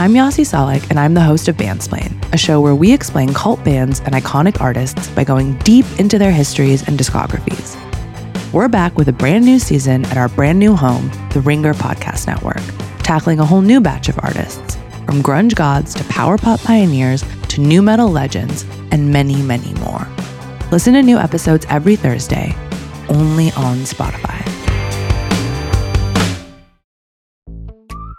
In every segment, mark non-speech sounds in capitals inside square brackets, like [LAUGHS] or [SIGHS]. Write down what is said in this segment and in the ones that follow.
I'm Yasi Salek, and I'm the host of Bandsplain, a show where we explain cult bands and iconic artists by going deep into their histories and discographies. We're back with a brand new season at our brand new home, the Ringer Podcast Network, tackling a whole new batch of artists, from grunge gods to power pop pioneers to new metal legends, and many, many more. Listen to new episodes every Thursday, only on Spotify.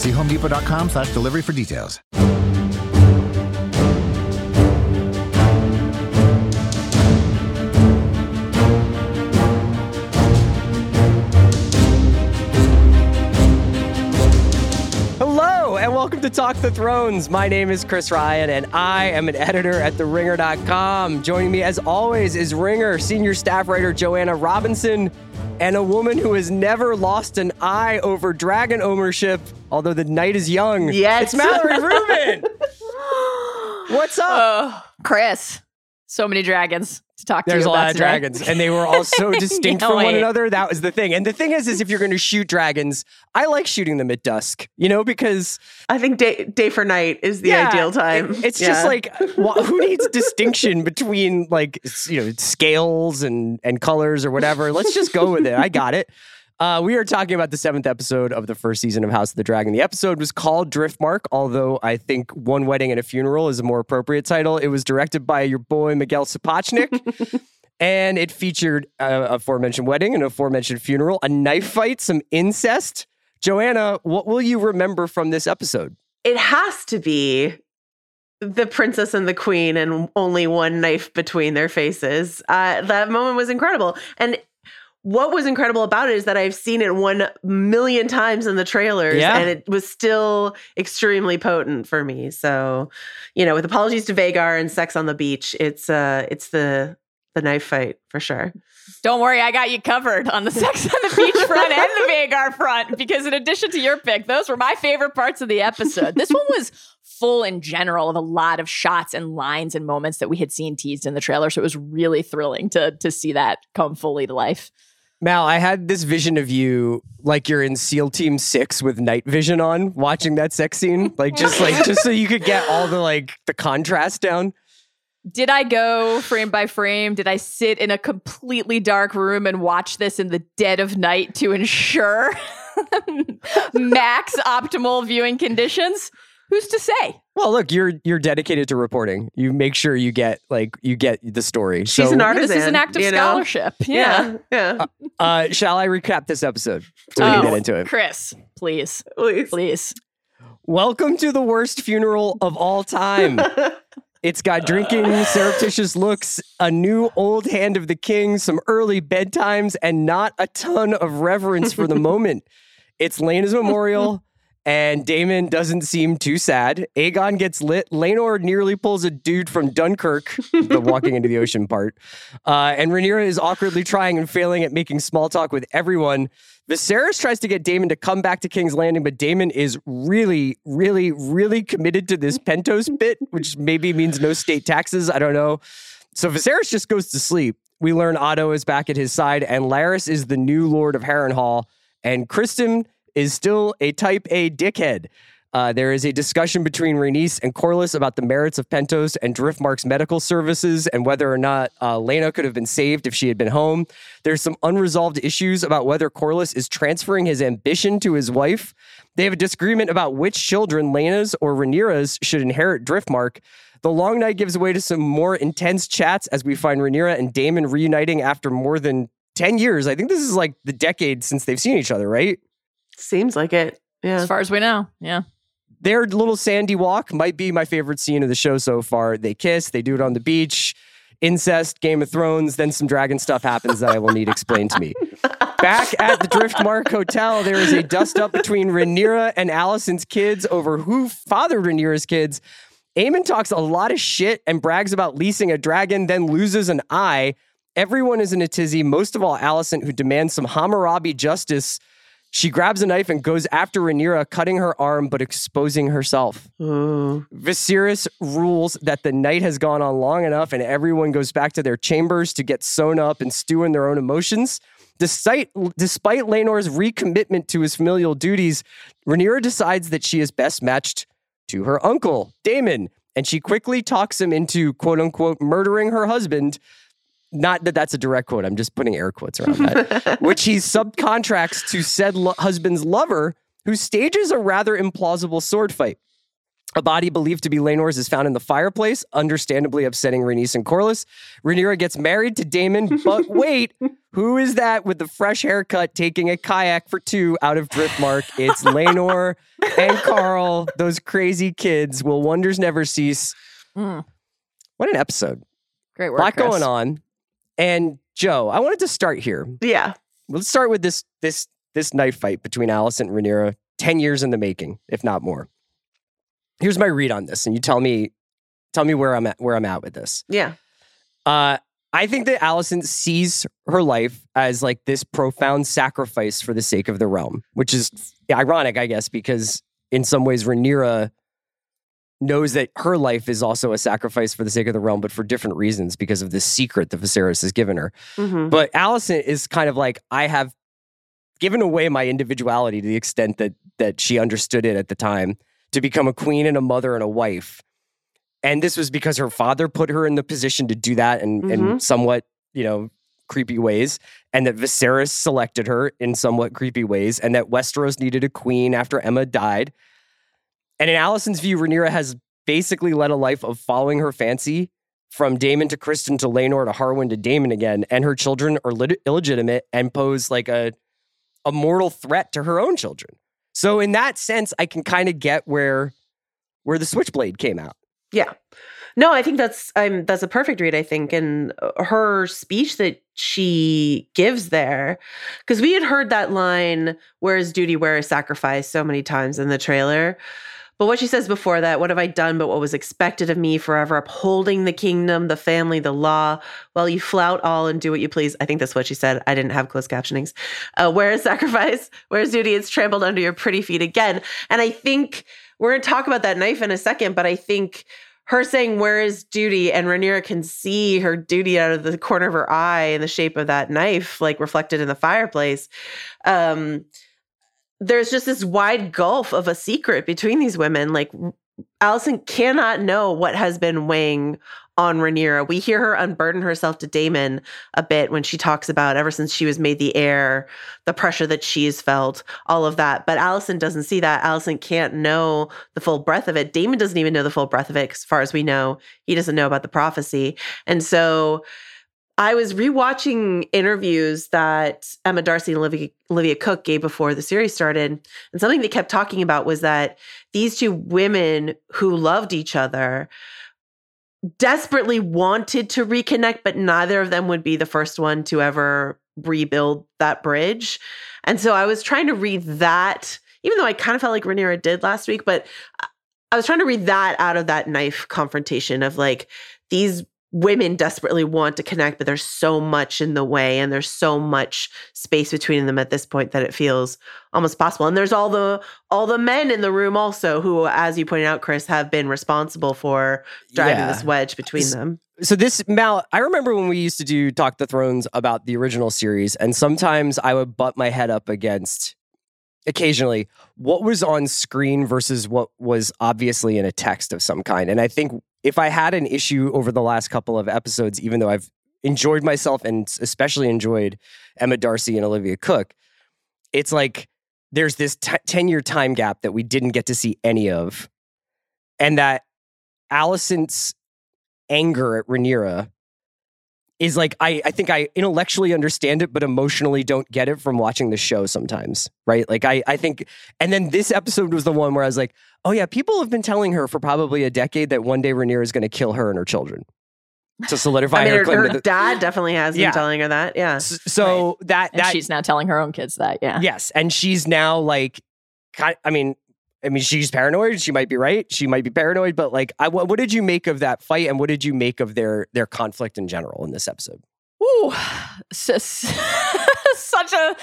See homedepot.com slash delivery for details. Hello, and welcome to Talk the Thrones. My name is Chris Ryan, and I am an editor at TheRinger.com. Joining me, as always, is Ringer senior staff writer Joanna Robinson and a woman who has never lost an eye over dragon ownership, although the night is young. Yes. It's Mallory Rubin. [LAUGHS] What's up? Oh, Chris. So many dragons to talk to There's a lot of today. dragons, and they were all so [LAUGHS] distinct Can't from one another. That was the thing. And the thing is, is if you're going to shoot dragons, I like shooting them at dusk, you know, because I think day day for night is the Yeah, ideal time. it- it's Yeah. just like who needs distinction between like you know scales and and colors or whatever. Let's just go with it. I got it. Uh, we are talking about the seventh episode of the first season of House of the Dragon. The episode was called Driftmark, although I think One Wedding and a Funeral is a more appropriate title. It was directed by your boy Miguel Sapochnik. [LAUGHS] And it featured uh, a aforementioned wedding and aforementioned funeral, a knife fight, some incest. Joanna, what will you remember from this episode? it has to be the princess and the queen and only one knife between their faces. Uh, that moment was incredible. And what was incredible about it is that I've seen it one million times in the trailers Yeah. and it was still extremely potent for me. So, you know, with apologies to Vhagar and sex on the beach, it's uh it's the the knife fight for sure. Don't worry, I got you covered on the Sex on the Beach front and the Vhagar front because, in addition to your pick, those were my favorite parts of the episode. This one was full in general of a lot of shots and lines and moments that we had seen teased in the trailer. So it was really thrilling to to see that come fully to life. Mal, I had this vision of you like you're in SEAL Team Six with night vision on, watching that sex scene, like just like [LAUGHS] just so you could get all the like the contrast down. Did I go frame by frame? Did I sit in a completely dark room and watch this in the dead of night to ensure [LAUGHS] max optimal viewing conditions? Who's to say? Well, look, you're you're dedicated to reporting. You make sure you get like you get the story. She's so, an This artisan. is an act of you know? scholarship. Yeah. Yeah. Yeah. uh, shall I recap this episode so we can Oh, get into it? Chris, please, Please. please. Welcome to the worst funeral of all time. [LAUGHS] It's got drinking, surreptitious looks, a new old hand of the king, some early bedtimes, and not a ton of reverence for the [LAUGHS] moment. It's Laena's memorial, and Daemon doesn't seem too sad. Aegon gets lit. Laenor nearly pulls a dude from Dunkirk, the [LAUGHS] walking into the ocean part. Uh, and Rhaenyra is awkwardly trying and failing at making small talk with everyone. Viserys tries to get Daemon to come back to King's Landing, but Daemon is really, really, really committed to this Pentos bit, which maybe means no state taxes. I don't know. So Viserys just goes to sleep. We learn Otto is back at his side, and Larys is the new Lord of Harrenhal, and Criston is still a type A dickhead. Uh, there is a discussion between Rhaenys and Corlys about the merits of Pentos and Driftmark's medical services and whether or not uh, Laena could have been saved if she had been home. There's some unresolved issues about whether Corlys is transferring his ambition to his wife. They have a disagreement about which children, Laena's or Rhaenyra's, should inherit Driftmark. The long night gives way to some more intense chats as we find Rhaenyra and Daemon reuniting after more than 10 years. I think this is like the decade since they've seen each other, right? Seems like it. Yeah. As far as we know. Yeah. Their little sandy walk might be my favorite scene of the show so far. They kiss, they do it on the beach, incest, Game of Thrones, then some dragon stuff happens that I will need explained to me. [LAUGHS] Back at the Driftmark Hotel, there is a dust up between Rhaenyra and Alicent's kids over who fathered Rhaenyra's kids. Aemond talks a lot of shit and brags about leasing a dragon, then loses an eye. Everyone is in a tizzy, most of all Alicent, who demands some Hammurabi justice she grabs a knife and goes after Rhaenyra, cutting her arm but exposing herself. Ooh. Viserys rules that the night has gone on long enough and everyone goes back to their chambers to get sewn up and stew in their own emotions. Despite, despite Laenor's recommitment to his familial duties, Rhaenyra decides that she is best matched to her uncle, Daemon, and she quickly talks him into quote unquote murdering her husband not that that's a direct quote. I'm just putting air quotes around that, [LAUGHS] which he subcontracts to said lo- husband's lover, who stages a rather implausible sword fight. A body believed to be Laenor's is found in the fireplace, understandably upsetting Rhaenys and Corlys. Rhaenyra gets married to Daemon, but [LAUGHS] wait, who is that with the fresh haircut taking a kayak for two out of Driftmark? It's Laenor [LAUGHS] and Qarl, those crazy kids. Will wonders never cease? Mm. What an episode. Great work. Lot Chris. going on. And Joe, I wanted to start here. Yeah. Let's start with this this this knife fight between Alicent and Rhaenyra, 10 years in the making, if not more. Here's my read on this, and you tell me tell me where I'm at where I'm at with this. Yeah. Uh I think that Alicent sees her life as like this profound sacrifice for the sake of the realm, which is ironic, I guess, because in some ways Rhaenyra knows that her life is also a sacrifice for the sake of the realm, but for different reasons because of this secret that Viserys has given her. Mhm. But Alicent is kind of like, I have given away my individuality to the extent that that she understood it at the time to become a queen and a mother and a wife. And this was because her father put her in the position to do that in, in Mhm. somewhat, you know, creepy ways, and that Viserys selected her in somewhat creepy ways, and that Westeros needed a queen after Aemma died. And in Alicent's view, Rhaenyra has basically led a life of following her fancy from Daemon to Criston to Laenor to Harwin to Daemon again, and her children are lit- illegitimate and pose like a a mortal threat to her own children. So in that sense, I can kind of get where where the switchblade came out. Yeah. No, I think that's that's a perfect read, I think. And uh, her speech that she gives there, because we had heard that line, where is duty, where is sacrifice, so many times in the trailer. But what she says before that, what have I done but what was expected of me forever, upholding the kingdom, the family, the law, while you flout all and do what you please. I think that's what she said. I didn't have closed captionings. Uh, where is sacrifice? Where is duty? It's trampled under your pretty feet again. And I think we're going to talk about that knife in a second, but I think her saying, Where is duty? And Rhaenyra can see her duty out of the corner of her eye in the shape of that knife, like reflected in the fireplace. Um, there's just this wide gulf of a secret between these women. Like, Alicent cannot know what has been weighing on Rhaenyra. We hear her unburden herself to Daemon a bit when she talks about ever since she was made the heir, the pressure that she's felt, all of that. But Alicent doesn't see that. Alicent can't know the full breadth of it. Daemon doesn't even know the full breadth of it, as far as we know. He doesn't know about the prophecy. And so I was rewatching interviews that Emma D'Arcy and Olivia, Olivia Cooke gave before the series started. And something they kept talking about was that these two women who loved each other desperately wanted to reconnect, but neither of them would be the first one to ever rebuild that bridge. And so I was trying to read that, even though I kind of felt like Rhaenyra did last week, but I was trying to read that out of that knife confrontation of like these women desperately want to connect, but there's so much in the way and there's so much space between them at this point that it feels almost possible. And there's all the all the men in the room also who, as you pointed out, Chris, have been responsible for driving Yeah. this wedge between them. So this Mal, I remember when we used to do Talk the Thrones about the original series, and sometimes I would butt my head up against occasionally what was on screen versus what was obviously in a text of some kind. And I think if I had an issue over the last couple of episodes, even though I've enjoyed myself and especially enjoyed Emma D'Arcy and Olivia Cooke, it's like there's this 10 year time gap that we didn't get to see any of. And that Alicent's anger at Rhaenyra is like I, I think I intellectually understand it, but emotionally don't get it from watching the show sometimes. Right. Like I, I think and then this episode was the one where I was like, oh yeah, people have been telling her for probably a decade that one day Rhaenyra is gonna kill her and her children. To [LAUGHS] solidify I mean, her, her, claim her to the- dad definitely has been Yeah. telling her that. Yeah. S- so that And that she's now telling her own kids that. Yeah. Yes, and she's now like, I mean, I mean, she's paranoid. She might be right. She might be paranoid, but like, I, what, did you make of that fight, and what did you make of their their conflict in general in this episode? Ooh, [LAUGHS] such a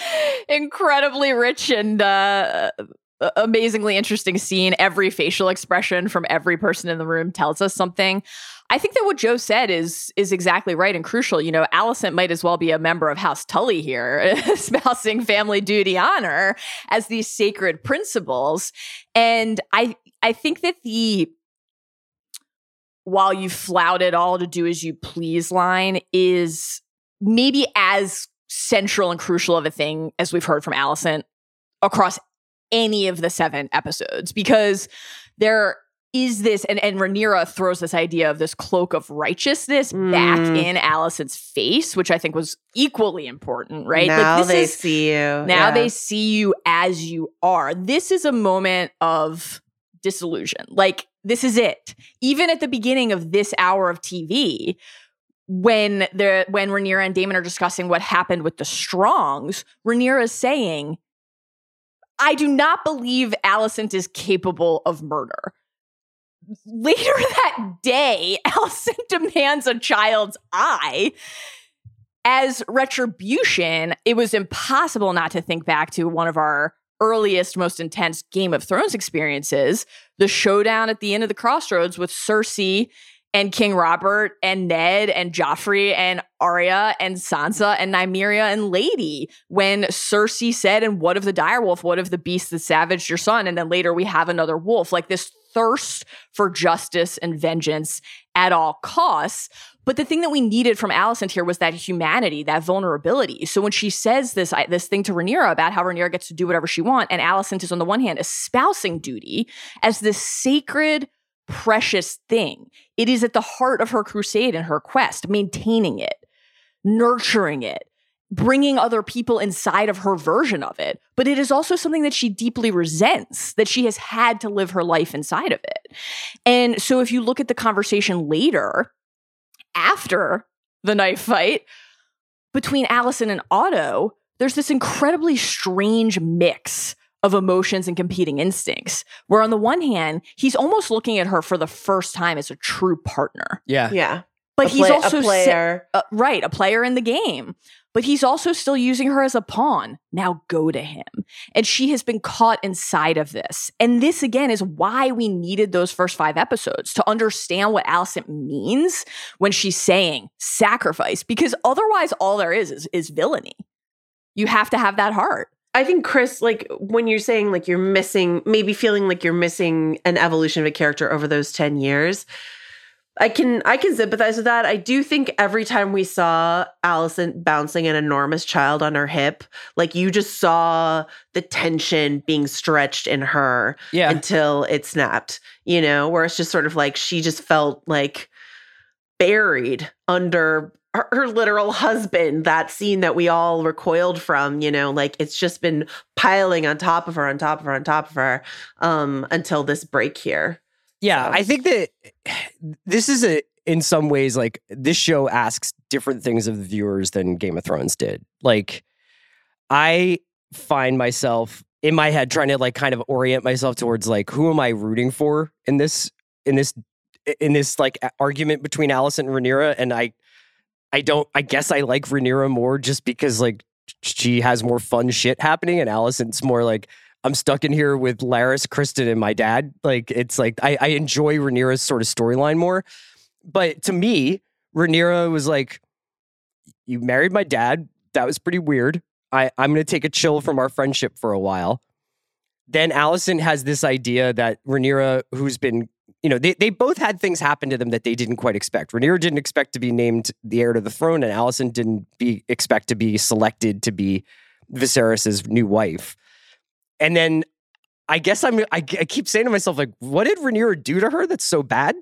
incredibly rich and uh, amazingly interesting scene. Every facial expression from every person in the room tells us something. I think that what Joe said is is exactly right and crucial. You know, Alicent might as well be a member of House Tully here, [LAUGHS] espousing family duty honor as these sacred principles. And I I think that the while you flout it all to do as you please line is maybe as central and crucial of a thing as we've heard from Alicent across any of the seven episodes because there is this and, and Rhaenyra throws this idea of this cloak of righteousness back Mm. in Alicent's face, which I think was equally important, right? Now this they is- see you. now Yeah. they see you as you are. This is a moment of disillusion. Like, this is it. Even at the beginning of this hour of TV, when the when Rhaenyra and Daemon are discussing what happened with the Strongs, Rhaenyra is saying, I do not believe Alicent is capable of murder. Later [LAUGHS] that day, [LAUGHS] Alicent demands a child's eye as retribution, it was impossible not to think back to one of our earliest, most intense Game of Thrones experiences the showdown at the end of the crossroads with Cersei and King Robert and Ned and Joffrey and Arya and Sansa and Nymeria and Lady when Cersei said, And what of the direwolf? What of the beast that savaged your son? And then later we have another wolf. Like this thirst for justice and vengeance at all costs. But the thing that we needed from Alicent here was that humanity, that vulnerability. So when she says this this thing to Rhaenyra about how Rhaenyra gets to do whatever she wants, and Alicent is on the one hand espousing duty as this sacred, precious thing, it is at the heart of her crusade and her quest, maintaining it, nurturing it, bringing other people inside of her version of it. But it is also something that she deeply resents, that she has had to live her life inside of it. And so if you look at the conversation later, after the knife fight between Alicent and Otto, there's this incredibly strange mix of emotions and competing instincts. Where on the one hand, he's almost looking at her for the first time as a true partner. Yeah, Yeah. But A he's play- also a sa- player. uh, right, a player in the game. But he's also still using her as a pawn. Now go to him. And she has been caught inside of this. And this, again, is why we needed those first five episodes to understand what Alicent means when she's saying sacrifice, because otherwise, all there is is, is villainy. You have to have that heart. I think Chris, like when you're saying like you're missing, maybe feeling like you're missing an evolution of a character over those 10 years. I can I can sympathize with that. I do think every time we saw Alicent bouncing an enormous child on her hip, like you just saw the tension being stretched in her yeah. until it snapped, you know, where it's just sort of like she just felt like buried under her, her literal husband. That scene that we all recoiled from, you know, like it's just been piling on top of her, on top of her, on top of her, um, until this break here. Yeah, So- I think that [SIGHS] this is a in some ways like this show asks different things of the viewers than Game of Thrones did. Like I find myself in my head trying to like kind of orient myself towards like who am I rooting for in this in this in this like argument between Alicent and Rhaenyra and I I don't I guess I like Rhaenyra more just because like she has more fun shit happening and Alicent's more like I'm stuck in here with Larys, Criston, and my dad. Like it's like I, I enjoy Rhaenyra's sort of storyline more. But to me, Rhaenyra was like, "You married my dad. That was pretty weird. I I'm gonna take a chill from our friendship for a while." then Alicent has this idea that Rhaenyra, who's been, you know, they, they both had things happen to them that they didn't quite expect. Rhaenyra didn't expect to be named the heir to the throne, and Alicent didn't be expect to be selected to be Viserys's new wife. And then I guess I'm I, I keep saying to myself, like, what did Rhaenyra do to her that's so bad?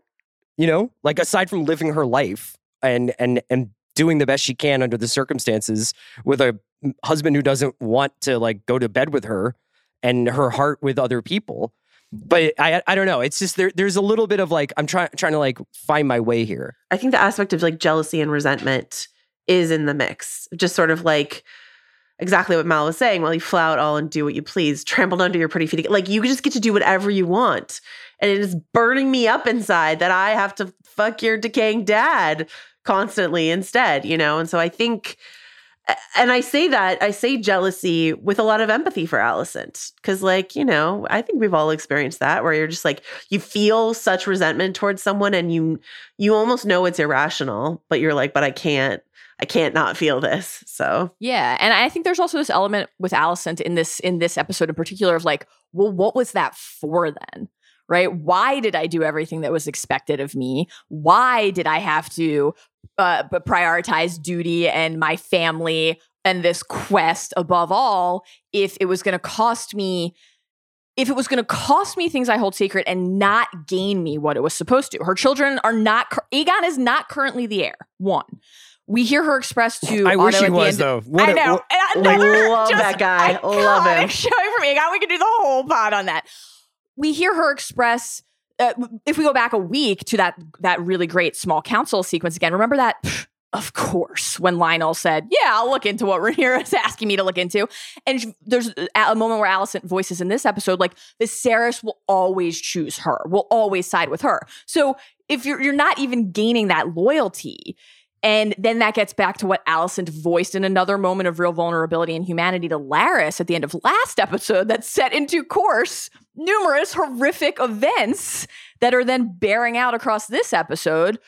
You know, like aside from living her life and and and doing the best she can under the circumstances with a husband who doesn't want to like go to bed with her and her heart with other people. But I I don't know. It's just there there's a little bit of like I'm trying trying to like find my way here. I think the aspect of like jealousy and resentment is in the mix. Just sort of like exactly what Mal was saying. Well, you flout all and do what you please, trampled under your pretty feet. Like you just get to do whatever you want. And it is burning me up inside that I have to fuck your decaying dad constantly instead, you know? And so I think and I say that, I say jealousy with a lot of empathy for Alicent. Cause, like, you know, I think we've all experienced that where you're just like, you feel such resentment towards someone and you, you almost know it's irrational, but you're like, but I can't, I can't not feel this. So, yeah. And I think there's also this element with Alicent in this, in this episode in particular of like, well, what was that for then? right? Why did I do everything that was expected of me? Why did I have to uh, prioritize duty and my family and this quest above all if it was going to cost me if it was going to cost me things I hold sacred and not gain me what it was supposed to. Her children are not, Aegon is not currently the heir. One. We hear her express to. I wish Otto he was end, though. What I a- know. what- And another Love just that guy. Love him. [LAUGHS] Showing from Aegon, we could do the whole pod on that. We hear her express. Uh, if we go back a week to that that really great small council sequence again, remember that? Of course, when Lionel said, "Yeah, I'll look into what Rhaenyra [LAUGHS] is asking me to look into," and there's a moment where Alicent voices in this episode, like Viserys will always choose her, will always side with her. So if you're you're not even gaining that loyalty, and then that gets back to what Alicent voiced in another moment of real vulnerability and humanity to Larys at the end of last episode that set into course numerous horrific events that are then bearing out across this episode.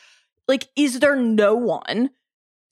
Like, is there no one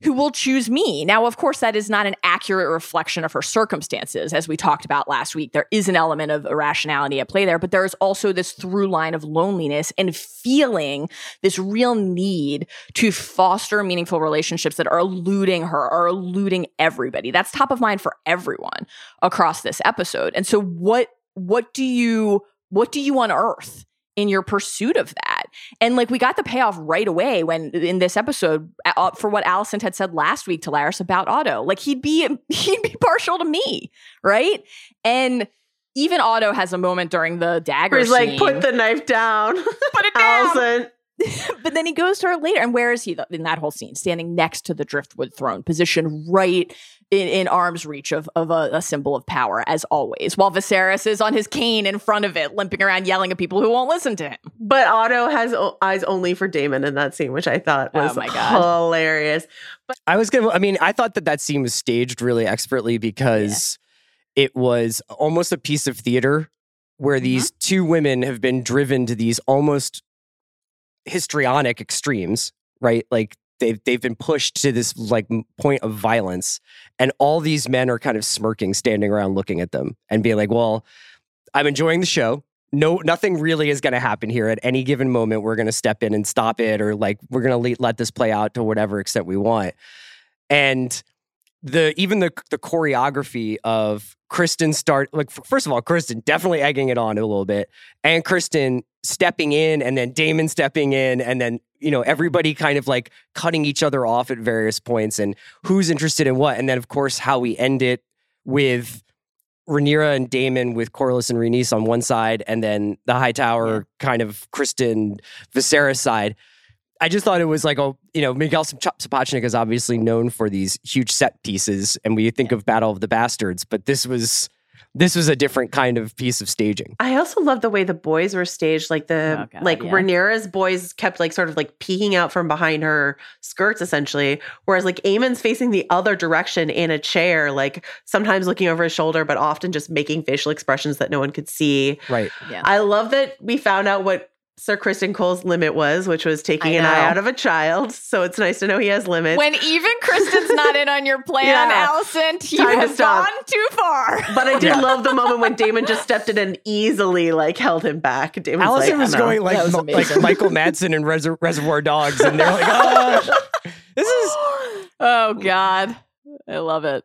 who will choose me? Now, of course, that is not an accurate reflection of her circumstances, as we talked about last week. There is an element of irrationality at play there, but there is also this through line of loneliness and feeling this real need to foster meaningful relationships that are eluding her, are eluding everybody. That's top of mind for everyone across this episode. And so, what what do you what do you unearth in your pursuit of that? And like we got the payoff right away when in this episode uh, for what Alicent had said last week to Larys about Otto. Like he'd be [LAUGHS] he'd be partial to me, right? And even Otto has a moment during the dagger Where he's like, put the knife down. Put it [LAUGHS] down. Alicent. [LAUGHS] but then he goes to her later. And where is he in that whole scene? Standing next to the driftwood throne, positioned right in, in arm's reach of, of a, a symbol of power, as always, while Viserys is on his cane in front of it, limping around, yelling at people who won't listen to him. But Otto has o- eyes only for Daemon in that scene, which I thought Oh was my God. hilarious. I was gonna. I mean, I thought that that scene was staged really expertly because it was almost a piece of theater where mm-hmm. these two women have been driven to these almost histrionic extremes, right? Like they've they've been pushed to this like point of violence, and all these men are kind of smirking, standing around looking at them, and being like, "Well, I'm enjoying the show." No, nothing really is going to happen here at any given moment. We're going to step in and stop it, or like we're going to let this play out to whatever extent we want. And the even the the choreography of Criston start like first of all, Criston definitely egging it on a little bit, and Criston stepping in, and then Daemon stepping in, and then you know everybody kind of like cutting each other off at various points, and who's interested in what, and then of course how we end it with Rhaenyra and Daemon with Corlys and Rhaenys on one side, and then the Hightower kind of Criston Viserys side. I just thought it was like a you know Miguel Sap- Sapochnik is obviously known for these huge set pieces, and we think of Battle of the Bastards, but this was this was a different kind of piece of staging. I also love the way the boys were staged. Like the Oh, God, like yeah. Rhaenyra's boys kept like sort of like peeking out from behind her skirts, essentially. Whereas like Aemon's facing the other direction in a chair, like sometimes looking over his shoulder, but often just making facial expressions that no one could see. Right. Yeah. I love that we found out what Sir Criston Cole's limit was, which was taking an eye out of a child. So it's nice to know he has limits. When even Criston's not in on your plan, [LAUGHS] Yeah. Alicent, you Time to have stop. gone too far. but I did love the moment when Daemon just stepped in and easily like held him back. Daemon's Alicent like, was "No." going like That was mo- like. Michael Madsen in Res- Reservoir Dogs, and they're like, oh, this is [GASPS] oh God. I love it.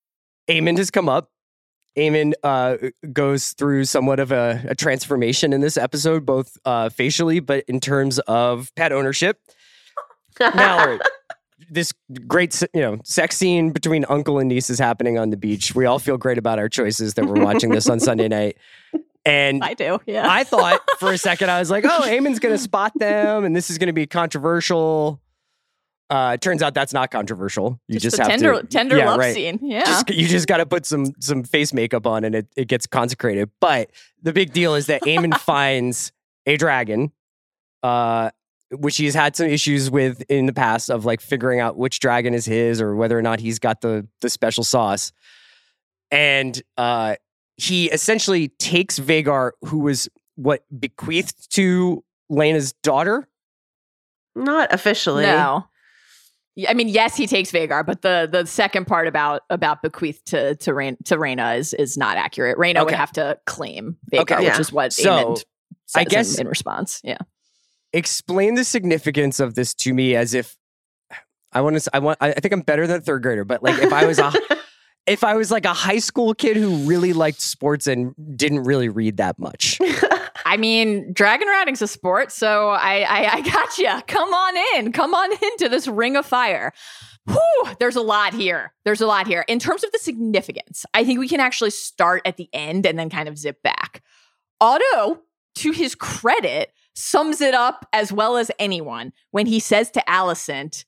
Aemond has come up. Aemond uh, goes through somewhat of a, a transformation in this episode, both uh, facially, but in terms of pet ownership. Mallory, [LAUGHS] this great, you know, sex scene between uncle and niece is happening on the beach. We all feel great about our choices that we're watching this on Sunday [LAUGHS] night. And I do. Yeah. I thought for a second, I was like, [LAUGHS] oh, Aemond's going to spot them and this is going to be controversial. Uh, turns out that's not controversial. You just, just, a have tender, to, tender Yeah, love right. scene. Yeah. Just, you just got to put some some face makeup on and it, it gets consecrated. But the big deal is that Aemond [LAUGHS] finds a dragon, uh, which he's had some issues with in the past of like figuring out which dragon is his or whether or not he's got the the special sauce. And uh, he essentially takes Vhagar, who was what bequeathed to Laena's daughter. Not officially. No. I mean, yes, he takes Vhagar, but the the second part about about bequeath to to Rain, to Rhaena is is not accurate. Rhaena would have to claim Vhagar, Okay. which Yeah. is what So, says I guess- in, response. Yeah. explain the significance of this to me as if I want to. I want. I I think I'm better than a third grader, but like if I was a, [LAUGHS] if I was like a high school kid who really liked sports and didn't really read that much. I mean, dragon riding's a sport, so I I, I got you. Come on in, come on [LAUGHS] into this ring of fire. Whew, there's a lot here. There's a lot here. In terms of the significance, I think we can actually start at the end and then kind of zip back. Otto, to his credit, sums it up as well as anyone when he says to Alicent,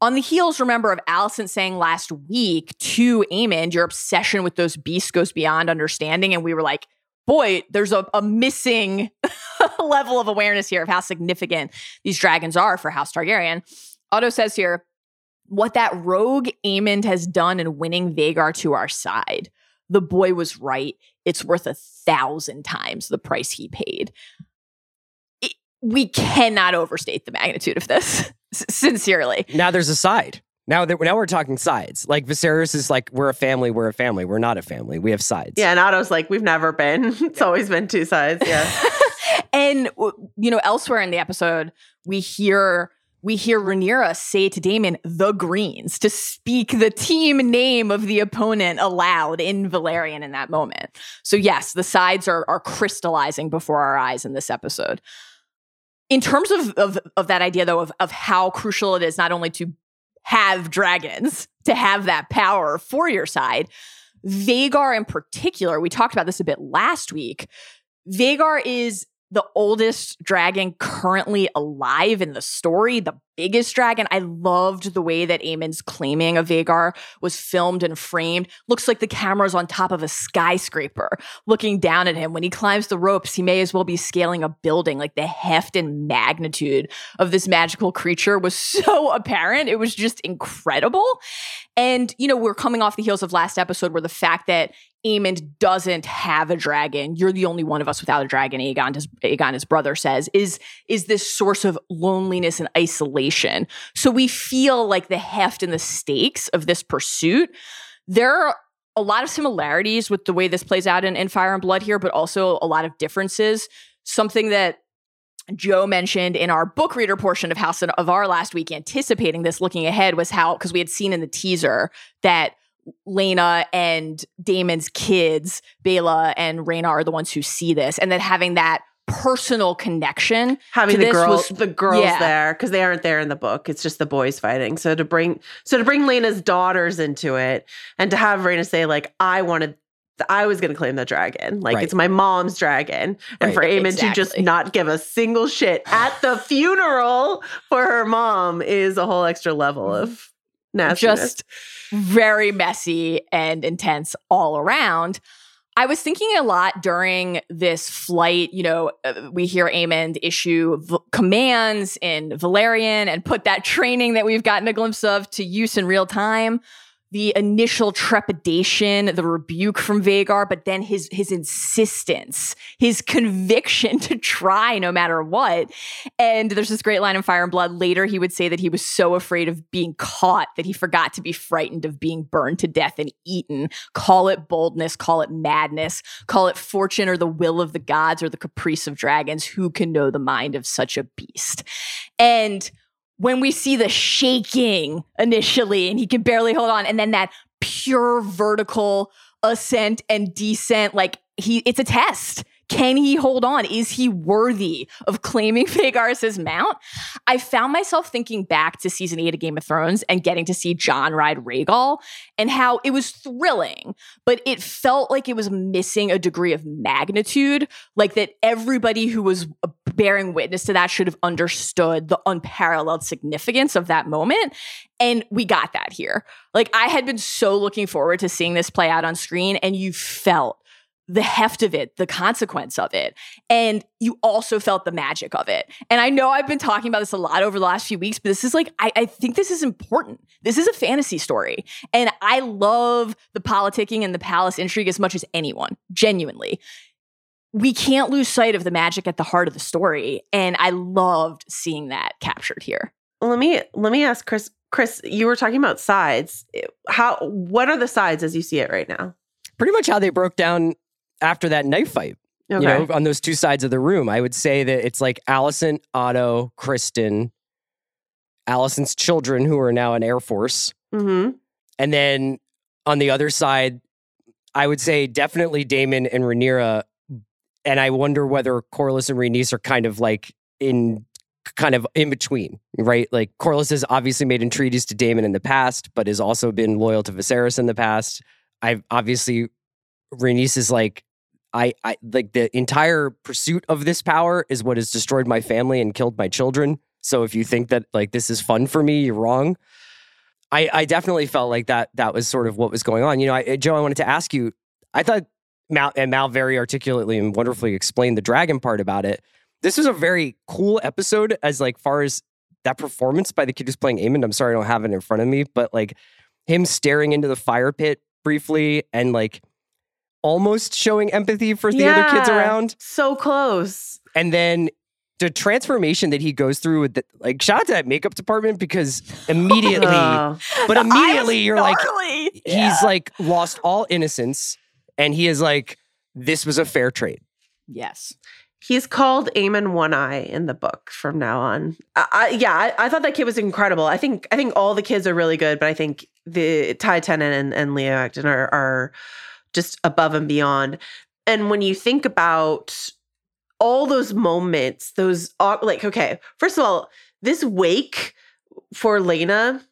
on the heels, remember, of Alicent saying last week to Aemond, your obsession with those beasts goes beyond understanding. And we were like, boy, there's a, a missing [LAUGHS] level of awareness here of how significant these dragons are for House Targaryen. Otto says here, what that rogue Aemond has done in winning Vhagar to our side. The boy was right. It's worth a thousand times the price he paid. It- we cannot overstate the magnitude of this. [LAUGHS] S- sincerely. now there's a side. Now that now we're talking sides. Like Viserys is like we're a family. We're a family. We're not a family. We have sides. Yeah, and Otto's like, we've never been. [LAUGHS] It's always been two sides. Yeah. [LAUGHS] and you know, elsewhere in the episode, we hear we hear Rhaenyra say to Daemon, "the Greens," to speak the team name of the opponent aloud in Valyrian in that moment. So yes, the sides are are crystallizing before our eyes in this episode. In terms of of, of that idea, though, of of how crucial it is not only to have dragons, to have that power for your side. Vhagar, in particular, we talked about this a bit last week. Vhagar is the oldest dragon currently alive in the story, the biggest dragon. I loved the way that Aemond's claiming of Vhagar was filmed and framed. Looks like the camera's on top of a skyscraper looking down at him. When he climbs the ropes, he may as well be scaling a building. Like the heft and magnitude of this magical creature was [LAUGHS] so apparent. It was just incredible. And, you know, we're coming off the heels of last episode where the fact that Aemond doesn't have a dragon. You're the only one of us without a dragon. Aegon, his, Aegon, his brother says, is is this source of loneliness and isolation. So we feel like the heft and the stakes of this pursuit. There are a lot of similarities with the way this plays out in, in Fire and Blood here, but also a lot of differences. Something that Joe mentioned in our book reader portion of House of R last week, anticipating this, looking ahead, was how because we had seen in the teaser that Laena and Daemon's kids, Baela and Rhaena, are the ones who see this, and then having that personal connection. Having the girls, was, the girls yeah. there because they aren't there in the book. It's just the boys fighting. So to bring, so to bring Laena's daughters into it, and to have Rhaena say like, "I wanted." I was going to claim the dragon. Like, right. it's my mom's dragon. And right. for Aemond exactly. to just not give a single shit at the funeral for her mom is a whole extra level of nastiness. Just very messy and intense all around. I was thinking a lot during this flight. You know, uh, we hear Aemond issue v- commands in Valyrian and put that training that we've gotten a glimpse of to use in real time the initial trepidation, the rebuke from Vhagar, but then his his insistence, his conviction [LAUGHS] to try no matter what. And there's this great line in Fire and Blood. Later, he would say that he was so afraid of being caught that he forgot to be frightened of being burned to death and eaten. Call it boldness, call it madness, call it fortune or the will of the gods or the caprice of dragons. Who can know the mind of such a beast? And when we see the shaking initially and he can barely hold on and then that pure vertical ascent and descent like he it's a test can he hold on? Is he worthy of claiming [LAUGHS] Vhagar mount? I found myself thinking back to season eight of Game of Thrones and getting to see Jon ride Rhaegal and how it was thrilling, but it felt like it was missing a degree of magnitude, like that everybody who was bearing witness to that should have understood the unparalleled significance of that moment. And we got that here. Like I had been so looking forward to seeing this play out on screen, and you felt the heft of it, the consequence of it. And you also felt the magic of it. And I know I've been talking about this a lot over the last few weeks, but this is like, I, I, think this is important. This is a fantasy story. And I love the politicking and the palace intrigue as much as anyone, genuinely. We can't lose sight of the magic at the heart of the story. And I loved seeing that captured here. let me let me ask Chris. Chris, you were talking about sides. How what are the sides as you see it right now? Pretty much how they broke down after that knife fight. Okay. You know, on those two sides of the room, I would say that it's like alicent Otto, criston alicent's children who are now in Air Force, mm-hmm. and then on the other side, I would say definitely daemon and Rhaenyra. And I wonder whether Corlys and Rhaenys are kind of like in kind of in between, right? Like Corlys has obviously made entreaties to Daemon in the past, but has also been loyal to Viserys in the past. I've obviously Rhaenys is like I, I like the entire pursuit of this power is what has destroyed my family and killed my children. So if you think that like this is fun for me, you're wrong. I, I definitely felt like that that was sort of what was going on. You know, I, Joe, I wanted to ask you. I thought Mal and Mal very articulately and wonderfully explained the dragon part about it. This was a very cool episode as like far as that performance by the kid who's playing Aemond. I'm sorry I don't have it in front of me, but like him staring into the fire pit briefly and like almost showing empathy for the yeah, other kids around. So close. And then the transformation that he goes through with the like shout out to that makeup department because immediately [LAUGHS] but immediately you're like yeah. he's like lost all innocence and he is like this was a fair trade. Yes. He's called Aemond One Eye in the book from now on. I, I, yeah, I, I, thought that kid was incredible. I think I think all the kids are really good, but I think the Ty Tennant and, and Leo Ashton are, are just above and beyond. And when you think about all those moments, those uh, like, okay, first of all, this wake for Lena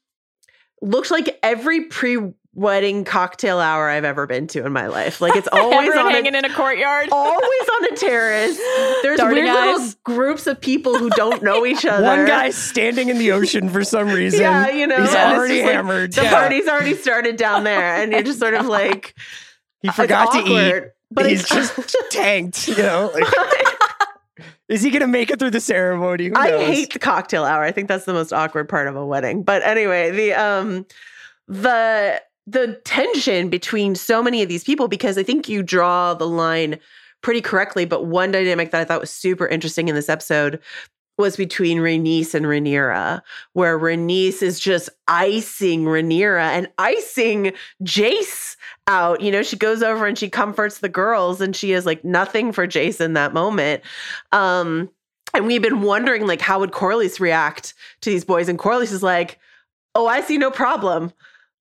looked like every pre wedding cocktail hour I've ever been to in my life. Like it's [LAUGHS] always on hanging a, in a courtyard. [LAUGHS] always on a terrace. There's Darting weird little groups of people who don't know [LAUGHS] each other. One guy's standing in the ocean for some reason. Yeah, you know, he's and it's already just like, hammered. The Yeah. party's already started down there, and you're just sort of like He it's forgot to eat. But he's just tanked. You know, like, is he gonna make it through the ceremony? Who I hate the cocktail hour. I think that's the most awkward part of a wedding. But anyway, the um the the tension between so many of these people because I think you draw the line pretty correctly, but one dynamic that I thought was super interesting in this episode was between Rhaenys and Rhaenyra, where Rhaenys is just icing Rhaenyra and icing Jace out. You know, she goes over and she comforts the girls, and she is like nothing for Jace in that moment. Um, and we've been wondering, like, how would Corlys react to these boys? And Corlys is like, "Oh, I see no problem.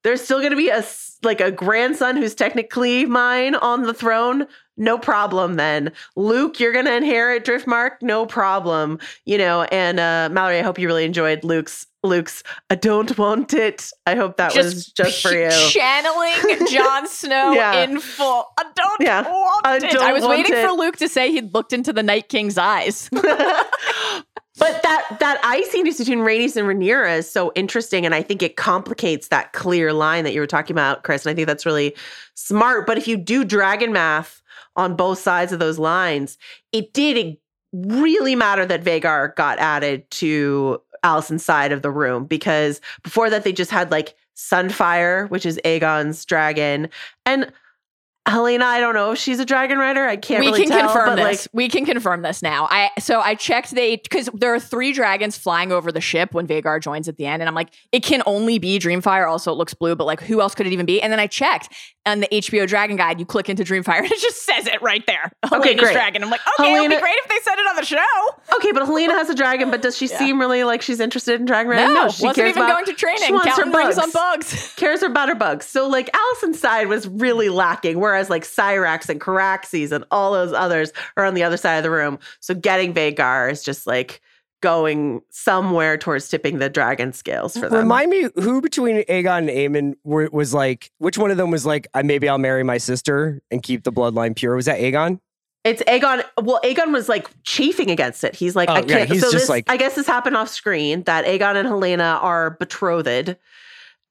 There's still going to be a like a grandson who's technically mine on the throne. No problem. Then Luke, you're going to inherit Driftmark. No problem. You know." And uh, Mallory, I hope you really enjoyed Luke's Luke's. I don't want it. I hope that was just for you. Channeling [LAUGHS] Jon Snow Yeah. in full. I don't Yeah. want I it. don't I was waiting it. for Luke to say he'd looked into the Night King's eyes. [LAUGHS] [LAUGHS] But that that icing between Rhaenys and Rhaenyra is so interesting, and I think it complicates that clear line that you were talking about, Chris. And I think that's really smart. But if you do dragon math on both sides of those lines, it did really matter that Vhagar got added to Alicent's side of the room because before that they just had like Sunfyre, which is Aegon's dragon, and Helaena. I don't know if she's a dragon rider. I can't we really can tell, confirm this. like we can confirm this now. I so I checked they because there are three dragons flying over the ship when Vhagar joins at the end, and I'm like, it can only be Dreamfyre. Also, it looks blue, but like, who else could it even be? And then I checked on the HBO Dragon Guide. You click into Dreamfyre, [LAUGHS] and it just says it right there. [LAUGHS] Helaena's great. dragon. I'm like, okay, it'd be great if they said it on the show. Okay, but Helaena has a dragon, but does she seem really like she's interested in dragon riding? No, she wasn't cares even about- going to training. She wants her rings on bugs. bugs. [LAUGHS] Cares about her bugs. So like Alicent's side was really lacking, whereas like Syrax and Caraxes and all those others are on the other side of the room. So getting Vhagar is just like going somewhere towards tipping the dragon scales for them. Remind me who between Aegon and Aemond were, was like, which one of them was like, I maybe I'll marry my sister and keep the bloodline pure? Was that Aegon? It's Aegon. Well, Aegon was like chafing against it. He's like, Oh, I yeah, can't. he's so just this, like- I guess this happened off screen that Aegon and Helaena are betrothed.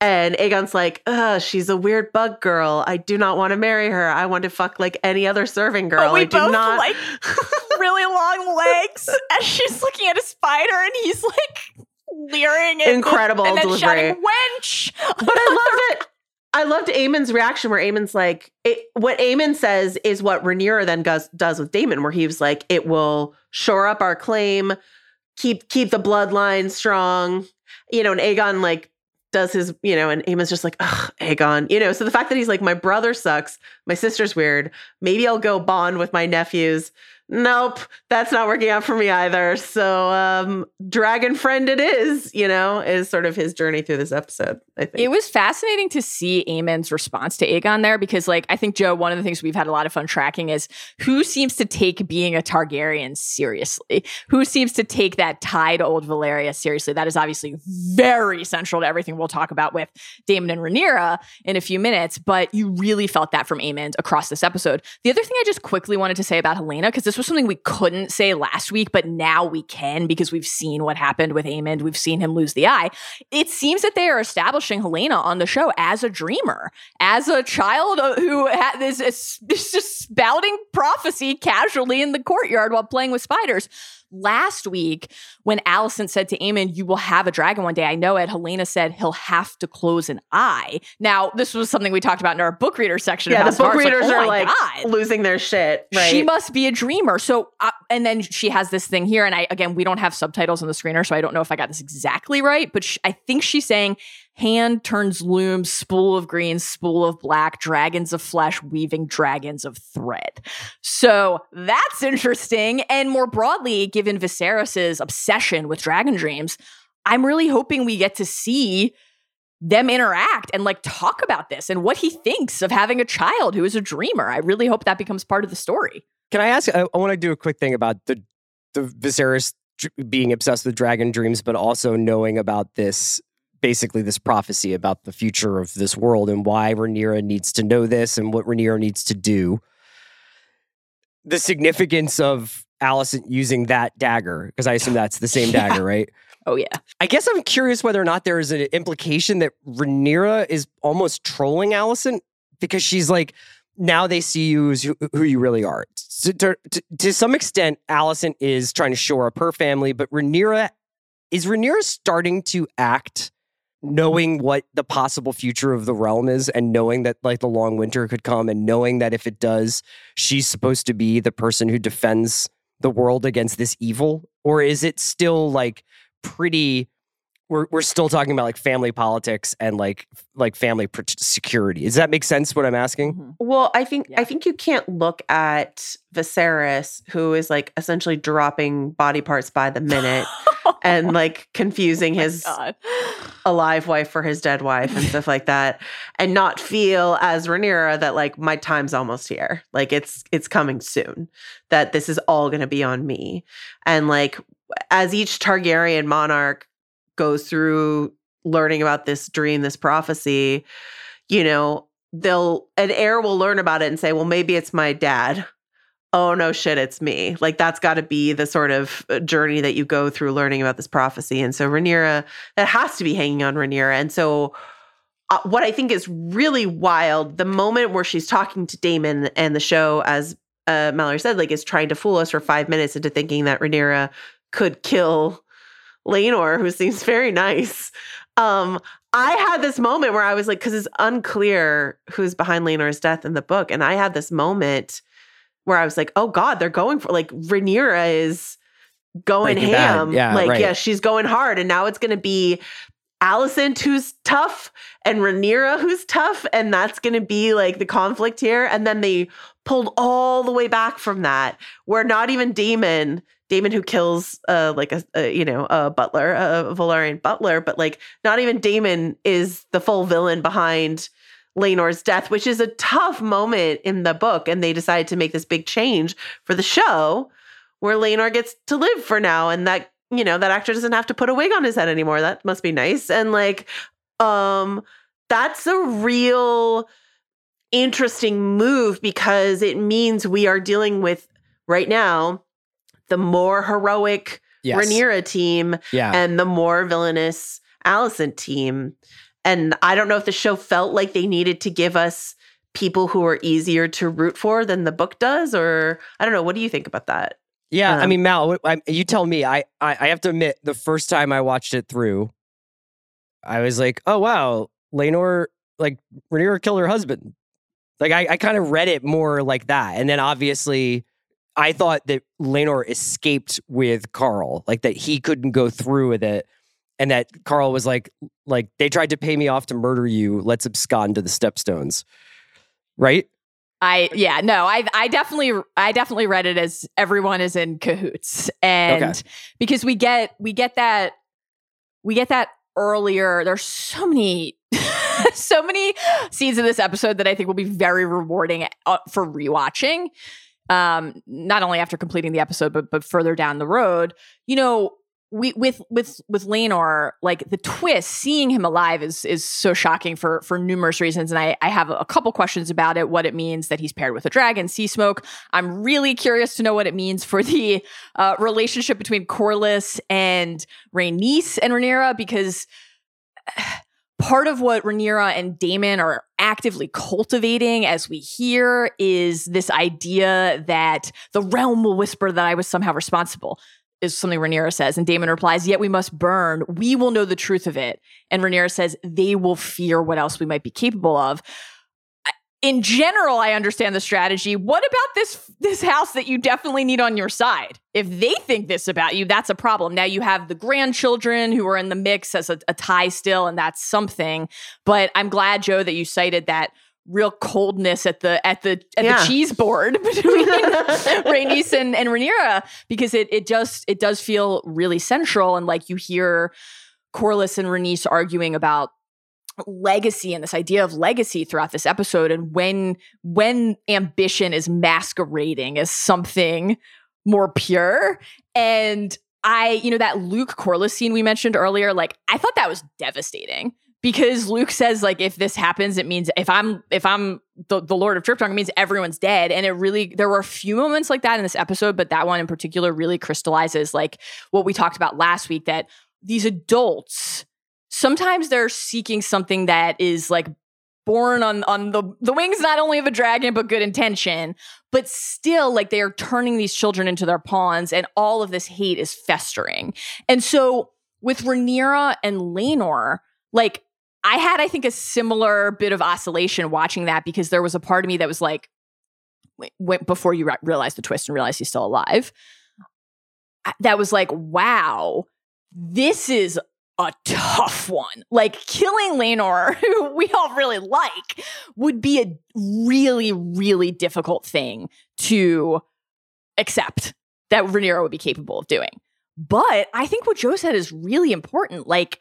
And Aegon's like, Ugh, she's a weird bug girl. I do not want to marry her. I want to fuck like any other serving girl. But we I do both not. like [LAUGHS] really long legs And she's looking at a spider, and he's like leering and Incredible and then delivery. shouting wench. but I loved it. [LAUGHS] I loved Aemond's reaction where Aemond's like, it, what Aemond says is what Rhaenyra then does, does with Daemon, where he was like, it will shore up our claim, keep keep the bloodline strong, you know, and Aegon like does his, you know, and Aemond's just like, ugh, Aegon, you know. So the fact that he's like, my brother sucks, my sister's weird, maybe I'll go bond with my nephews. Nope, that's not working out for me either. So um dragon friend it is, you know, is sort of his journey through this episode, I think. It was fascinating to see Aemond's response to Aegon there because, like, I think, Joe, one of the things we've had a lot of fun tracking is who seems to take being a Targaryen seriously? Who seems to take that tie to old Valyria seriously? That is obviously very central to everything we'll talk about with Daemon and Rhaenyra in a few minutes, but you really felt that from Aemond across this episode. The other thing I just quickly wanted to say about Helaena, because this was something we couldn't say last week, but now we can because we've seen what happened with Aemond. We've seen him lose the eye. It seems that they are establishing Helaena on the show as a dreamer, as a child who is just spouting prophecy casually in the courtyard while playing with spiders. Last week, when Alicent said to Aemond, You will have a dragon one day, I know it. Helaena said he'll have to close an eye. Now, this was something we talked about in our book reader section. yeah, the book readers oh are like God. losing their shit. Right. She must be a dreamer. So, uh, and then she has this thing here. And I, again, we don't have subtitles on the screener, so I don't know if I got this exactly right, but sh- I think she's saying, hand turns loom, spool of green, spool of black, dragons of flesh, weaving dragons of thread. So that's interesting. And more broadly, given Viserys's obsession with dragon dreams, I'm really hoping we get to see them interact and like talk about this and what he thinks of having a child who is a dreamer. I really hope that becomes part of the story. Can I ask? I, I want to do a quick thing about the the Viserys being obsessed with dragon dreams, but also knowing about this basically this prophecy about the future of this world and why Rhaenyra needs to know this and what Rhaenyra needs to do. The significance of Alicent using that dagger, because I assume that's the same [LAUGHS] Yeah. dagger, right? Oh yeah. I guess I'm curious whether or not there is an implication that Rhaenyra is almost trolling Alicent because she's like, now they see you as who, who you really are. To, to, to- to some extent, Alicent is trying to shore up her family, but Rhaenyra is Rhaenyra starting to act knowing what the possible future of the realm is and knowing that like the long winter could come and knowing that if it does, she's supposed to be the person who defends the world against this evil? Or is it still like pretty we're we're still talking about like family politics and like like family pr- security. Does that make sense what I'm asking? Mhm. Well, I think Yeah. I think you can't look at Viserys, who is like essentially dropping body parts by the minute [LAUGHS] and like confusing Oh his God. alive wife for his dead wife and stuff like that, and not feel as Rhaenyra that like my time's almost here, like it's it's coming soon, that this is all going to be on me, and like as each Targaryen monarch goes through learning about this dream, this prophecy, you know, they'll an heir will learn about it and say, well, maybe it's my dad. Oh no, shit, it's me. Like that's got to be the sort of uh, journey that you go through learning about this prophecy. And so Rhaenyra, that has to be hanging on Rhaenyra. And so uh, what I think is really wild, the moment where she's talking to Daemon and the show, as uh, Mallory said, like is trying to fool us for five minutes into thinking that Rhaenyra could kill Laenor, who seems very nice. Um, I had this moment where I was like, because it's unclear who's behind Laenor's death in the book, and I had this moment where I was like, oh God, they're going for like Rhaenyra is going Breaking Bad. ham. Yeah, like, right. yeah, she's going hard, and now it's going to be Alicent who's tough and Rhaenyra who's tough, and that's going to be like the conflict here. And then they pulled all the way back from that, where not even Daemon, Daemon who kills uh like a, a you know a butler, a Valyrian butler, but like not even Daemon is the full villain behind Laenor's death, which is a tough moment in the book, and they decided to make this big change for the show where Laenor gets to live for now, and that you know that actor doesn't have to put a wig on his head anymore. That must be nice, and like, um, that's a real interesting move because it means we are dealing with right now the more heroic Yes. Rhaenyra team Yeah. and the more villainous Alicent team. And I don't know if the show felt like they needed to give us people who are easier to root for than the book does, or I don't know. What do you think about that? Yeah, I Um, mean, Mal, you tell me. I, I I have to admit, the first time I watched it through, I was like, oh wow, Laenor, like Rhaenyra killed her husband. Like I, I kind of read it more like that, and then obviously, I thought that Laenor escaped with Qarl, like that he couldn't go through with it, and that Qarl was like, like they tried to pay me off to murder you. Let's abscond to the Stepstones, right? I yeah no I I definitely I definitely read it as everyone is in cahoots and Okay. because we get we get that we get that earlier there's so many [LAUGHS] so many scenes in this episode that I think will be very rewarding uh, for rewatching um not only after completing the episode but but further down the road you know we with with with Laenor, like the twist, seeing him alive is is so shocking for for numerous reasons, and I I have a couple questions about it. What it means that he's paired with a dragon, Seasmoke. I'm really curious to know what it means for the uh, relationship between Corlys and Rhaenys and Rhaenyra, because part of what Rhaenyra and Daemon are actively cultivating as we hear is this idea that the realm will whisper that I was somehow responsible is something Rhaenyra says. And Daemon replies, Yet we must burn. We will know the truth of it. And Rhaenyra says, They will fear what else we might be capable of. In general, I understand the strategy. What about this this house that you definitely need on your side? If they think this about you, that's a problem. Now you have the grandchildren who are in the mix as a, a tie still, and that's something. But I'm glad, Joe, that you cited that real coldness at the at the at Yeah. the cheese board [LAUGHS] between [LAUGHS] Rhaenys and, and Rhaenyra because it it just it does feel really central and like you hear Corlys and Rhaenys arguing about legacy and this idea of legacy throughout this episode and when when ambition is masquerading as something more pure and I, you know, that Luke corlys scene we mentioned earlier, like I thought that was devastating because Luke says like if this happens, it means if I'm if I'm the, the Lord of triptong it means everyone's dead. And it really there were a few moments like that in this episode, but that one in particular really crystallizes like what we talked about last week that these adults sometimes they're seeking something that is like born on on the the wings not only of a dragon but good intention but still like they are turning these children into their pawns and all of this hate is festering and so with Rhaenyra and Laenor like I had, I think, a similar bit of oscillation watching that because there was a part of me that was like, went before you re- realized the twist and realized he's still alive. That was like, wow, this is a tough one. Like killing Laenor, [LAUGHS] who we all really like, would be a really, really difficult thing to accept that Rhaenyra would be capable of doing. But I think what Joe said is really important. Like,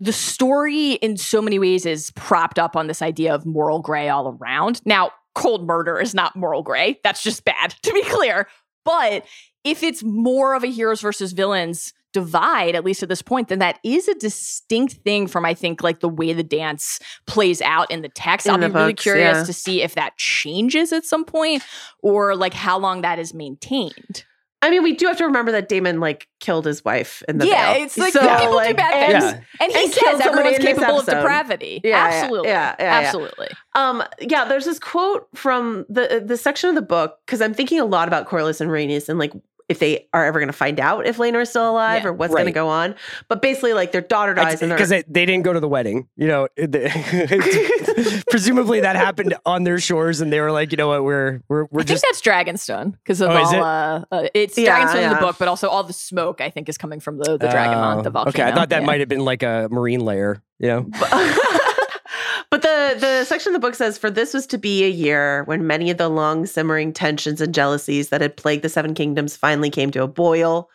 the story in so many ways is propped up on this idea of moral gray all around. Now, cold murder is not moral gray. That's just bad, [LAUGHS] to be clear. But if it's more of a heroes versus villains divide, at least at this point, then that is a distinct thing from, I think, like the way the dance plays out in the text. In I'll the be books, really curious yeah. to see if that changes at some point or like how long that is maintained. I mean, we do have to remember that Daemon like killed his wife in the yeah. Veil. It's like so, people like, do bad things, and, yeah. and he and says everyone's capable of depravity. Yeah, absolutely, yeah, yeah, yeah absolutely. Um, yeah. There's this quote from the the section of the book because I'm thinking a lot about Corlys and Rhaenys and like if they are ever going to find out if Laenor is still alive yeah, or what's right. going to go on. But basically, like their daughter dies, because they, they didn't go to the wedding. You know, [LAUGHS] presumably that happened on their shores, and they were like, you know what, we're we're we're I just. think that's Dragonstone because of oh, all. It? Uh, uh, it's yeah, Dragonstone yeah. in the book, but also all the smoke. I think is coming from the the Dragon uh, the volcano. Okay, I thought that might have been like a marine layer. You know. [LAUGHS] [LAUGHS] But the the section of the book says, "For this was to be a year when many of the long simmering tensions and jealousies that had plagued the Seven Kingdoms finally came to a boil."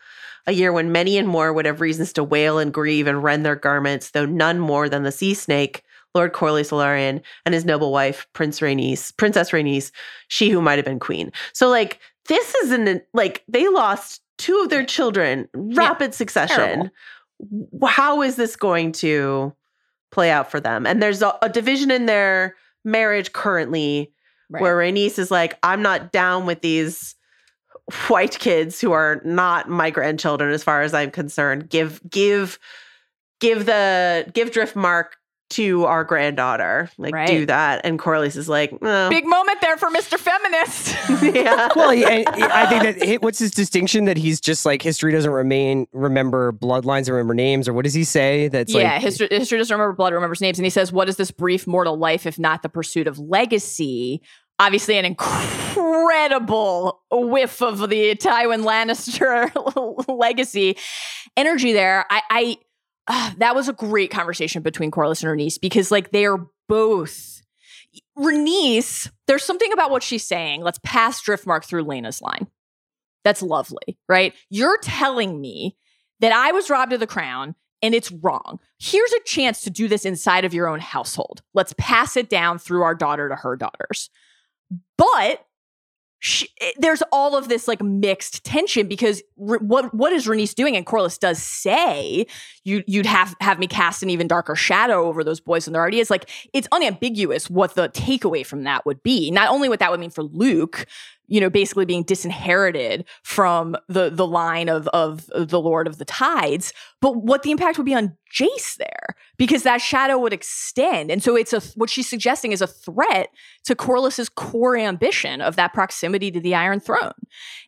A year when many and more would have reasons to wail and grieve and rend their garments, though none more than the sea snake, Lord Corlys Velaryon, and his noble wife, Prince Rhaenys, Princess Rhaenys, she who might have been queen. So, like, this is an like they lost two of their children, rapid yeah, succession. Terrible. How is this going to play out for them. And there's a, a division in their marriage currently right. where Rhaenys is like, I'm not down with these white kids who are not my grandchildren as far as I'm concerned. Give give give the give Driftmark to our granddaughter. Like right. do that. And Corlys is like, oh. big moment there for Mr. Feminist. [LAUGHS] [LAUGHS] yeah. well, I think that what's his distinction that he's just like history doesn't remain remember bloodlines, or remember names, or what does he say? That's yeah, like, history history doesn't remember blood, remembers names, and he says, "What is this brief mortal life if not the pursuit of legacy?" Obviously, an incredible whiff of the Tywin Lannister [LAUGHS] legacy energy there. I, I uh, that was a great conversation between Corlys and Rhaenys because like they are both Rhaenys, there's something about what she's saying. Let's pass Driftmark through Laena's line. That's lovely, right? You're telling me that I was robbed of the crown and it's wrong. Here's a chance to do this inside of your own household. Let's pass it down through our daughter to her daughters. But she, eh, there's all of this like mixed tension because what what is Rhaenys doing? And Corlys does say you you'd have have me cast an even darker shadow over those boys and their ideas. Like it's unambiguous what the takeaway from that would be. Not only what that would mean for Luke, you know, basically being disinherited from the the line of of the Lord of the Tides, but what the impact would be on Jace there, because that shadow would extend, and so it's a what she's suggesting is a threat to Corlys's core ambition of that proximity to the Iron Throne,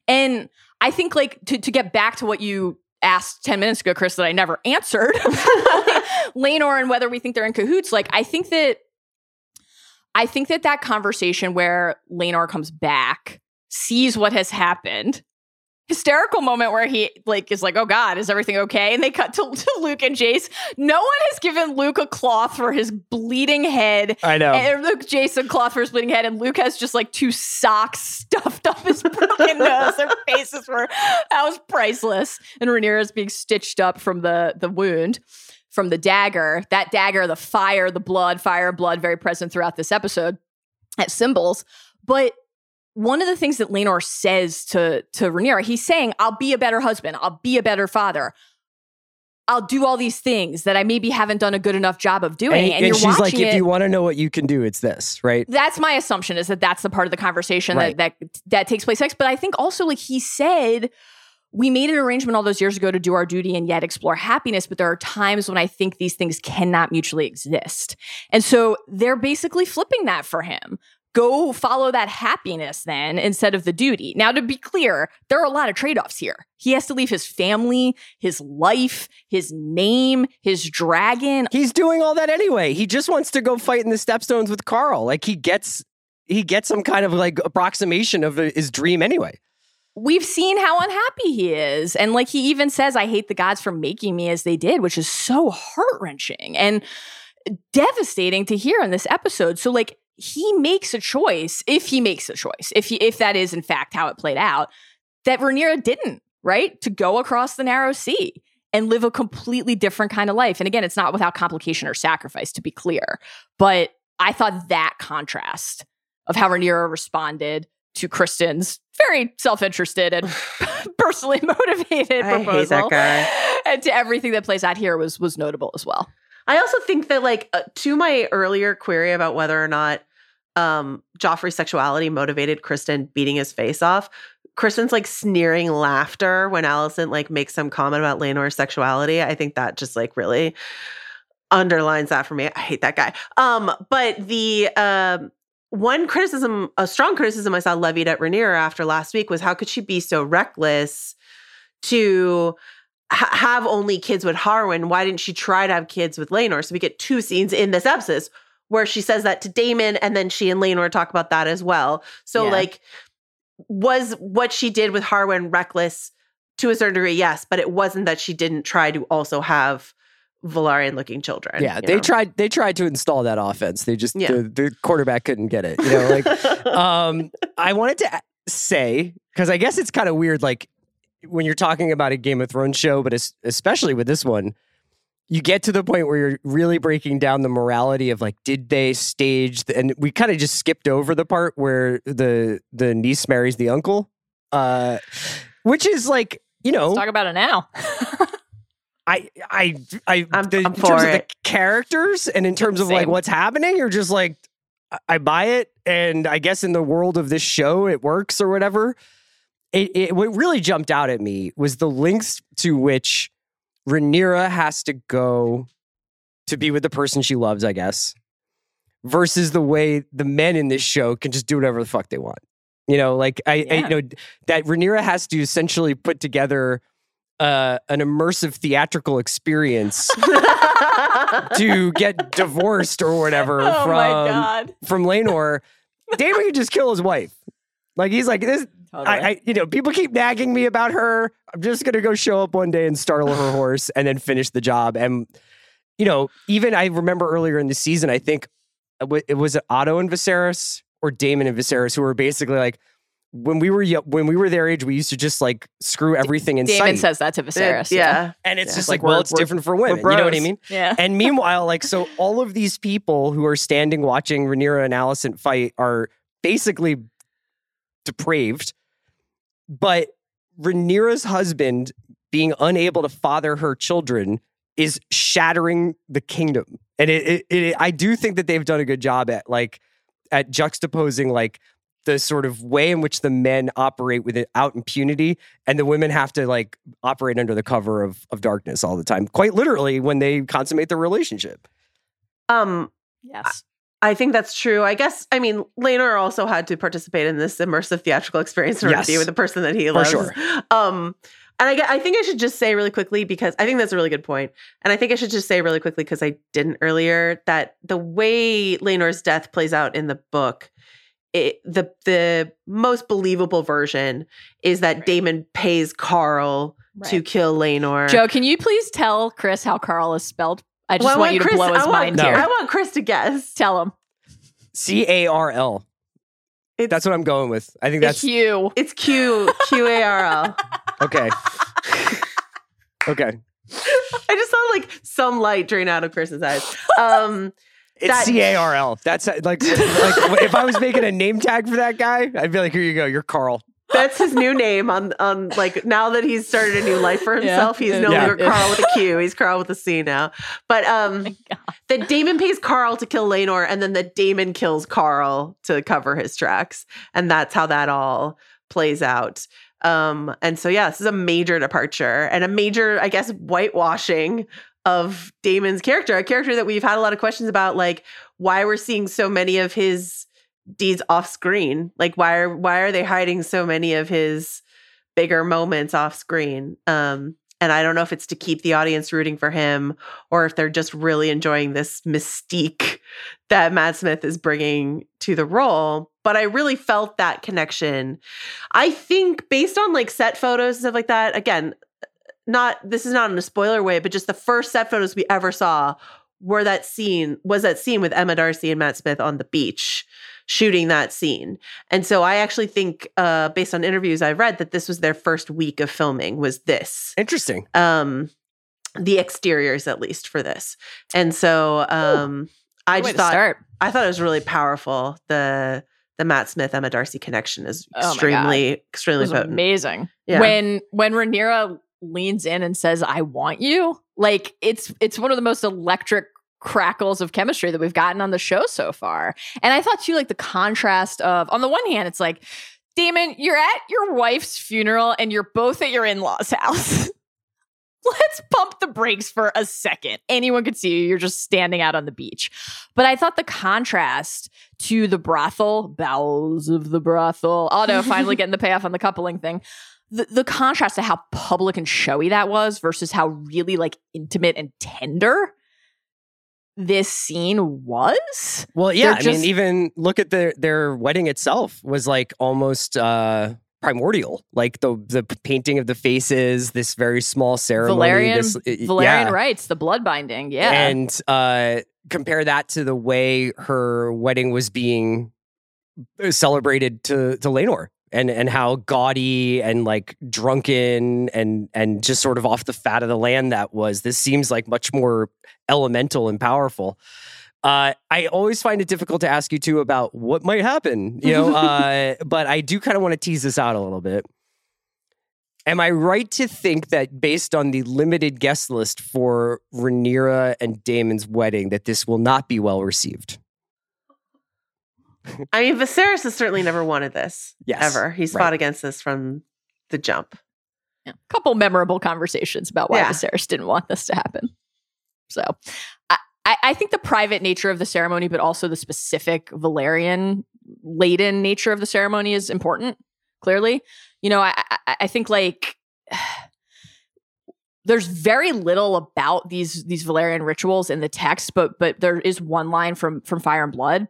and I think like to to get back to what you asked 10 minutes ago, Chris, that I never answered, [LAUGHS] Laenor and whether we think they're in cahoots. Like, I think that I think that that conversation where Laenor comes back sees what has happened. Hysterical moment where he like is like, "Oh God, is everything okay?" And they cut to, [LAUGHS] to Luke and Jace. No one has given Luke a cloth for his bleeding head. I know. And Luke, Jason, cloth for his bleeding head, and Luke has just like two socks stuffed up his [LAUGHS] broken nose. Their faces were that was priceless. And Rhaenyra's being stitched up from the the wound from the dagger. That dagger, the fire, the blood, fire, blood, very present throughout this episode at symbols. But one of the things that Laenor says to to Rhaenyra, he's saying, "I'll be a better husband. I'll be a better father. I'll do all these things that I maybe haven't done a good enough job of doing." And, And, and she's like, it. if you want to know what you can do, it's this, right? that's my assumption is that that's the part of the conversation Right. that that that takes place next. But I think also like he said. We made an arrangement all those years ago to do our duty and yet explore happiness, but there are times when I think these things cannot mutually exist. And so they're basically flipping that for him. Go follow that happiness then instead of the duty. Now, to be clear, there are a lot of trade offs here. He has to leave his family, his life, his name, his dragon. He's doing all that anyway. He just wants to go fight in the stepstones with Qarl. Like he gets he gets some kind of like approximation of his dream anyway. we've seen how unhappy he is. And like he even says, I hate the gods for making me as they did, which is so heart wrenching and devastating to hear in this episode. So, like, he makes a choice, if he makes a choice, if he, if that is in fact how it played out, that Rhaenyra didn't, right? To go across the narrow sea and live a completely different kind of life. And again, it's not without complication or sacrifice, to be clear. But I thought that contrast of how Rhaenyra responded to Criston's very self-interested and [SIGHS] [LAUGHS] personally [LAUGHS] motivated I hate proposal, that guy. and to everything that plays out here was was notable as well. I also think that, like, uh, to my earlier query about whether or not um, Joffrey's sexuality motivated Criston beating his face off, Criston's like sneering laughter when Alicent like makes some comment about Laenor's sexuality. I think that just like really underlines that for me. I hate that guy. Um, but the um one criticism, a strong criticism I saw levied at Rhaenyra after last week was how could she be so reckless to ha- have only kids with Harwin? Why didn't she try to have kids with Laenor? So we get two scenes in this episode where she says that to Daemon, and then she and Laenor talk about that as well. So Yeah. like, was what she did with Harwin reckless to a certain degree? Yes, but it wasn't that she didn't try to also have Valyrian looking children. Yeah, they know? tried they tried to install that offense. They just Yeah. the, the quarterback couldn't get it. You know, like [LAUGHS] um I wanted to say because I guess it's kind of weird like when you're talking about a Game of Thrones show, but especially with this one, you get to the point where you're really breaking down the morality of like, did they stage? The, and we kind of just skipped over the part where the the niece marries the uncle, uh, which is like you know Let's talk about it now. [LAUGHS] I I I I'm- the, I'm in terms for of the characters and in terms of like what's happening, you're just like I- I buy it, and I guess in the world of this show, it works or whatever. It, it what really jumped out at me was the lengths to which Rhaenyra has to go to be with the person she loves, I guess, versus the way the men in this show can just do whatever the fuck they want. You know, like I, I you know that Rhaenyra has to essentially put together uh, an immersive theatrical experience [LAUGHS] to get divorced or whatever oh from from Laenor. Daemon could just kill his wife. Like he's like this. I, I, you know, people keep nagging me about her. I'm just gonna go show up one day and startle her horse and then finish the job. And you know, even I remember earlier in the season, I think uh, wa- it was it Otto and Viserys or Daemon and Viserys who were basically like, when we were yo- when we were their age, we used to just like screw everything in Daemon sight. says that to Viserys. yeah. and it's Yeah. just Like, like, well, we're- it's we're- different for women. You know what I mean? yeah. And meanwhile, like, so all of these people who are standing watching Rhaenyra and Alicent fight are basically depraved. But Rhaenyra's husband being unable to father her children is shattering the kingdom. And it, it, it I do think that they've done a good job at like at juxtaposing like the sort of way in which the men operate without impunity and the women have to like operate under the cover of of darkness all the time quite literally when they consummate their relationship Um, Yes. I think that's true. I guess I mean Laenor also had to participate in this immersive theatrical experience in order to be Yes. with the person that he For loves. sure. Um, and I, I think I should just say really quickly because I think that's a really good point. And I think I should just say really quickly because I didn't earlier that the way Laenor's death plays out in the book, it, the the most believable version is that Right. Daemon pays Qarl to kill Laenor. Joe, can you please tell Chris how Qarl is spelled? I just Well, I want you to Chris, blow his I want, mind No. here. I want Chris to guess. Tell him. c-a-r-l that's what i'm going with i think that's Hugh. it's Q Q A R L. okay okay I just saw like some light drain out of Chris's eyes. Um, It's C A R L. That's like, like if I was making a name tag for that guy, I'd be like, here you go, you're Carl. That's his new name on on like now that he's started a new life for himself. He's no Yeah. longer Carl with a Q. He's Carl with a C now. But um that Daemon pays Qarl to kill Laenor, and then the Daemon kills Qarl to cover his tracks. And that's how that all plays out. Um, and so yeah, this is a major departure and a major, I guess, whitewashing of Daemon's character, a character that we've had a lot of questions about, like why we're seeing so many of his deeds off screen. Like why are why are they hiding so many of his bigger moments off screen? Um, and I don't know if it's to keep the audience rooting for him or if they're just really enjoying this mystique that Matt Smith is bringing to the role. But I really felt that connection. I think based on like set photos and stuff like that, again, not this is not in a spoiler way, but just the first set photos we ever saw were that scene was that scene with Emma D'Arcy and Matt Smith on the beach shooting that scene. And so I actually think uh based on interviews I've read that this was their first week of filming was this Interesting. um the exteriors at least for this and so um i just thought start. i thought it was really powerful the the matt smith emma d'arcy connection is Oh extremely It extremely was potent amazing. Yeah. When when Rhaenyra leans in and says, "I want you," like it's it's one of the most electric crackles of chemistry that we've gotten on the show so far. And I thought too, like the contrast of on the one hand, it's like, Daemon, you're at your wife's funeral and you're both at your in law's [LAUGHS] house. Let's pump the brakes for a second. Anyone could see you. You're just standing out on the beach. But I thought the contrast to the brothel, bowels of the brothel. Oh no, finally getting the payoff on the coupling thing. The, the contrast to how public and showy that was versus how really like intimate and tender this scene was. Well, yeah. They're I mean, even look at their their wedding itself was like almost uh primordial. Like the the painting of the faces, this very small ceremony. Valyrian, this, Valyrian yeah. rites, the blood binding. Yeah. And uh compare that to the way her wedding was being uh, celebrated to to Laenor. And, and how gaudy and like drunken and and just sort of off the fat of the land that was. This seems like much more elemental and powerful. Uh, I always find it difficult to ask you too about what might happen, you know. [LAUGHS] uh, but I do kind of want to tease this out a little bit. Am I right to think that based on the limited guest list for Rhaenyra and Daemon's wedding, that this will not be well received? I mean viserys has certainly never wanted this Yes, ever he's right. fought against this from the jump Yeah. couple memorable conversations about why Yeah. Viserys didn't want this to happen. So I, I, I think the private nature of the ceremony, but also the specific Valyrian laden nature of the ceremony is important, clearly. You know, I, I, I think like [SIGHS] there's very little about these these Valyrian rituals in the text, but but there is one line from from Fire and Blood.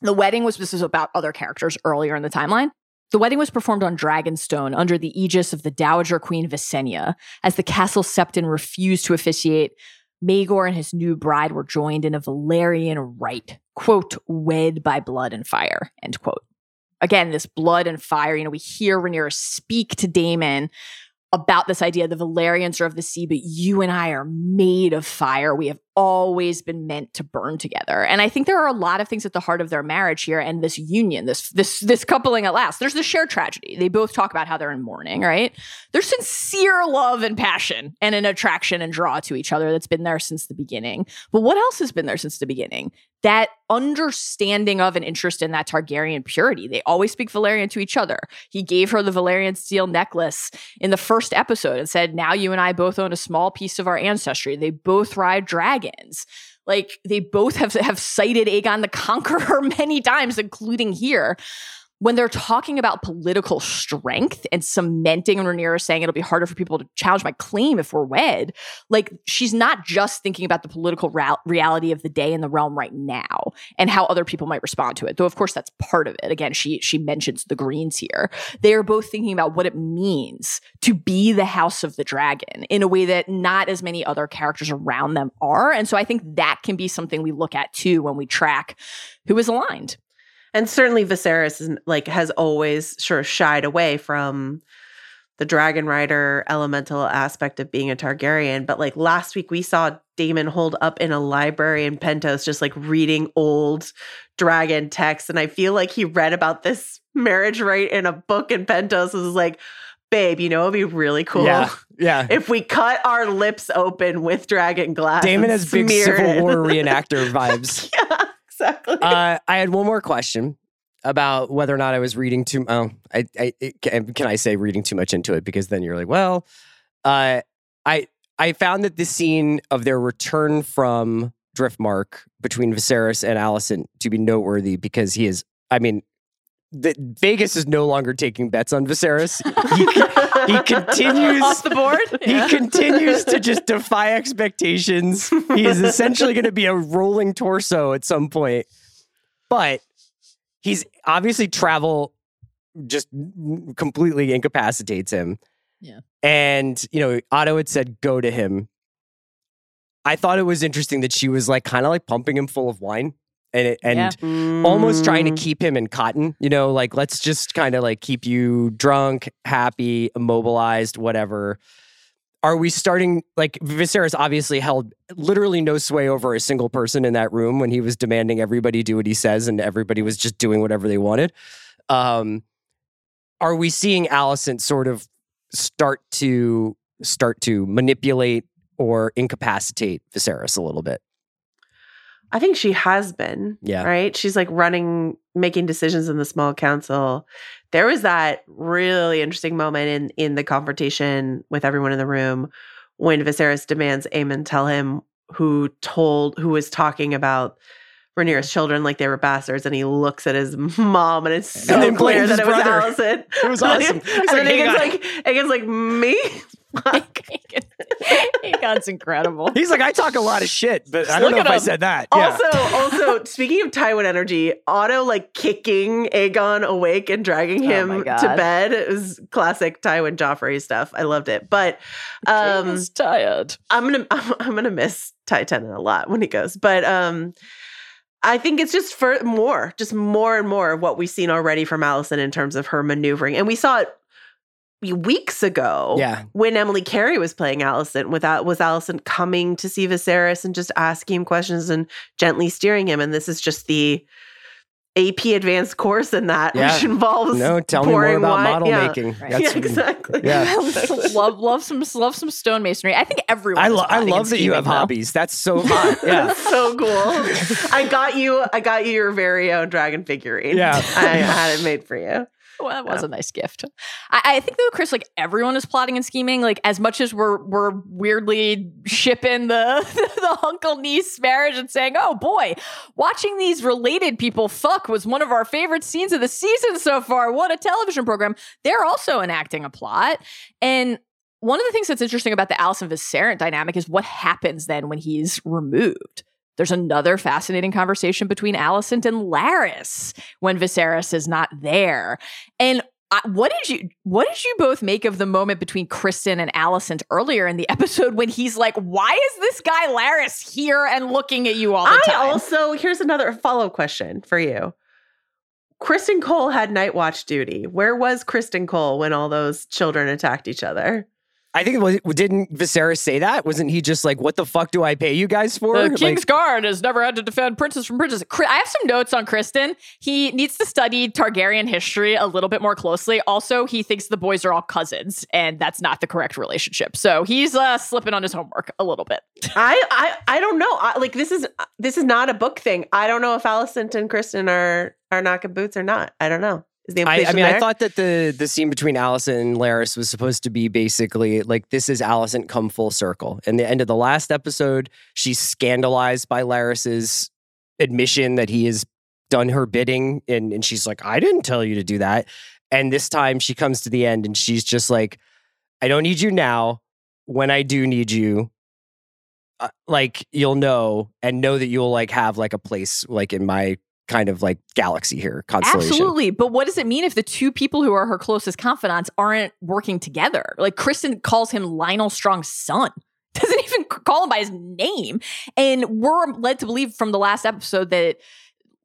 The wedding was this is about other characters earlier in the timeline. The wedding was performed on Dragonstone under the aegis of the Dowager Queen Visenya. As the castle septon refused to officiate, Maegor and his new bride were joined in a Valyrian rite, quote, wed by blood and fire, end quote. Again, this blood and fire, you know, we hear Rhaenyra speak to Damon about this idea the Velaryons are of the sea, but you and I are made of fire. We have always been meant to burn together. And I think there are a lot of things at the heart of their marriage here and this union, this this this coupling at last. There's the shared tragedy. They both talk about how they're in mourning, right? There's sincere love and passion and an attraction and draw to each other that's been there since the beginning. But what else has been there since the beginning? That understanding of an interest in that Targaryen purity. They always speak Valyrian to each other. He gave her the Valyrian steel necklace in the first episode and said, Now you and I both own a small piece of our ancestry. They both ride dragons. Like they both have, have cited Aegon the Conqueror [LAUGHS] many times, including here. When they're talking about political strength and cementing, and Rhaenyra saying it'll be harder for people to challenge my claim if we're wed, like she's not just thinking about the political ra- reality of the day in the realm right now and how other people might respond to it. Though, of course, that's part of it. Again, she she mentions the Greens here. They are both thinking about what it means to be the House of the Dragon in a way that not as many other characters around them are. And so, I think that can be something we look at too when we track who is aligned. And certainly Viserys is like has always sort of shied away from the dragon rider elemental aspect of being a Targaryen. But like last week, we saw Daemon hold up in a library in Pentos, just like reading old dragon texts. And I feel like he read about this marriage rite in a book in Pentos. and Was like, babe, you know, it'd be really cool. Yeah. Yeah. If we cut our lips open with dragon glass, Daemon has big Civil. War [LAUGHS] reenactor vibes. yeah, exactly. Uh, I had one more question about whether or not I was reading too. Oh, I, I can, can I say reading too much into it? Because then you're like, well, uh, I I found that the scene of their return from Driftmark between Viserys and Alicent to be noteworthy because he is. I mean, the, Vegas is no longer taking bets on Viserys. He, he [LAUGHS] continues Off the board? [LAUGHS] he continues to just [LAUGHS] defy expectations. He is essentially going to be a rolling torso at some point. But he's obviously travel just completely incapacitates him. Yeah. And, you know, Otto had said go to him. I thought it was interesting that she was like kind of like pumping him full of wine and it, and Yeah. almost trying to Mm. keep him in cotton, you know, like let's just kind of like keep you drunk, happy, immobilized, whatever. Are we starting like Viserys obviously held literally no sway over a single person in that room when he was demanding everybody do what he says and everybody was just doing whatever they wanted. Um are we seeing Alicent sort of start to start to manipulate or incapacitate Viserys a little bit? I think she has been. Yeah. Right. She's like running, making decisions in the small council. There was that really interesting moment in in the confrontation with everyone in the room when Viserys demands Aemond tell him who told who was talking about Rhaenyra's children like they were bastards, and he looks at his [LAUGHS] mom, and it's so And clear that it was brother. Alicent. It was awesome. [LAUGHS] And like, then "Hey, he gets like, it gets like me. [LAUGHS] Aegon's [LAUGHS] incredible. He's like, I talk a lot of shit, but I don't know if at I said that. Yeah. Also, also speaking of Tywin energy, Otto like kicking Aegon awake and dragging Oh him my to bed. It was classic Tywin Joffrey stuff. I loved it. But um He's tired. I'm gonna I'm, [LAUGHS] I'm gonna miss Ty Tennant a lot when he goes. But um I think it's just for more, just more and more of what we've seen already from Alicent in terms of her maneuvering. And we saw it weeks ago Yeah. when Emily Carey was playing Alicent without was Alicent coming to see Viserys and just asking him questions and gently steering him. And this is just the AP advanced course in that, Yeah. which involves No, tell me more about wine. model Yeah. making. Right. [LAUGHS] That's yeah, exactly. Yeah. [LAUGHS] [LAUGHS] love love some love some stonemasonry. I think everyone. I, is lo- I love that you have though. hobbies. That's so hot. Yeah. so cool. I got you. I got you your very own dragon figurine. Yeah. I had it made for you. Well, that was a nice gift. I, I think though, Chris, like everyone is plotting and scheming. Like as much as we're we're weirdly shipping the [LAUGHS] the uncle niece marriage and saying, "Oh boy, watching these related people fuck was one of our favorite scenes of the season so far." What a television program! They're also enacting a plot, and one of the things that's interesting about the Alicent Viserys dynamic is what happens then when he's removed. There's another fascinating conversation between Alicent and Larys when Viserys is not there. And I, what did you what did you both make of the moment between Criston and Alicent earlier in the [LAUGHS] episode when he's like, "Why is this guy Larys here and looking at you all the time? I time?" also here's another follow up question for you. Criston Cole had night watch duty. Where was Criston Cole when all those children attacked each other? I think it was, didn't Viserys say that? Wasn't he just like, what the fuck do I pay you guys for? the Like, King's Guard has never had to defend princes from princes. I have some notes on Criston. He needs to study Targaryen history a little bit more closely. Also, he thinks the boys are all cousins, and that's not the correct relationship. So he's uh, slipping on his homework a little bit. I I I don't know. I, like this is this is not a book thing. I don't know if Alicent and Criston are are knocking boots or not. I don't know. Is the I, I mean, I thought that the the scene between Alicent and Larys was supposed to be basically like this is Alicent come full circle. And the end of the last episode, she's scandalized by Larys's admission that he has done her bidding, and and she's like, I didn't tell you to do that. And this time, she comes to the end, and she's just like, I don't need you now. When I do need you, uh, like you'll know and know that you'll like have like a place like in my kind of like galaxy here constellation. Absolutely. But what does it mean if the two people who are her closest confidants aren't working together? Like Criston calls him Lyonel Strong's son. [LAUGHS] Doesn't even call him by his name. And we're led to believe from the last episode that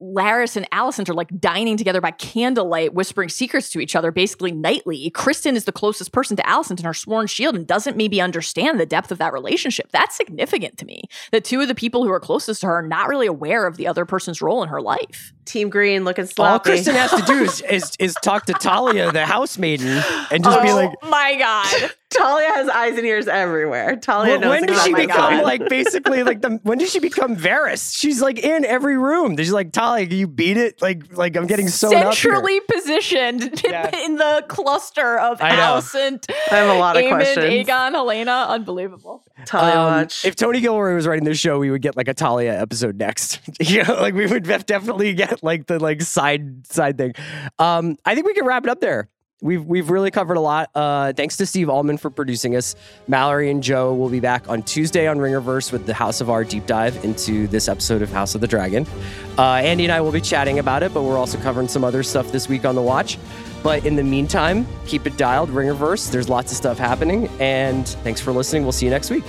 Larys and Alicent are like dining together by candlelight, whispering secrets to each other basically nightly. Criston is the closest person to Alicent in her sworn shield and doesn't maybe understand the depth of that relationship. That's significant to me. That two of the people who are closest to her are not really aware of the other person's role in her life. Team Green looking sloppy. All. Criston has to do is, is is talk to Talya, the housemaiden, and just be [LAUGHS] oh like, my God. Talya has eyes and ears everywhere. Talya When, knows when did she my become going on. like basically like the when did she become Varys? She's like in every room. She's like Talya, you beat it? Like like I'm getting so Centrally positioned [LAUGHS] Yeah. in the cluster of I. Alicent, I have a lot of Aemond, questions. Aegon, Helaena. Unbelievable. Talya Um, watch. if Tony Gilroy was writing this show, we would get like a Talya episode next. [LAUGHS] you know, like we would definitely get like the like side side thing. Um, I think we can wrap it up there. We've we've really covered a lot. Uh, thanks to Steve Ahlman for producing us. Mallory and Joe will be back on Tuesday on Ringerverse with the House of R deep dive into this episode of House of the Dragon. Uh, Andy and I will be chatting about it, but we're also covering some other stuff this week on the watch. But in the meantime, keep it dialed, Ringerverse. There's lots of stuff happening. And thanks for listening. We'll see you next week.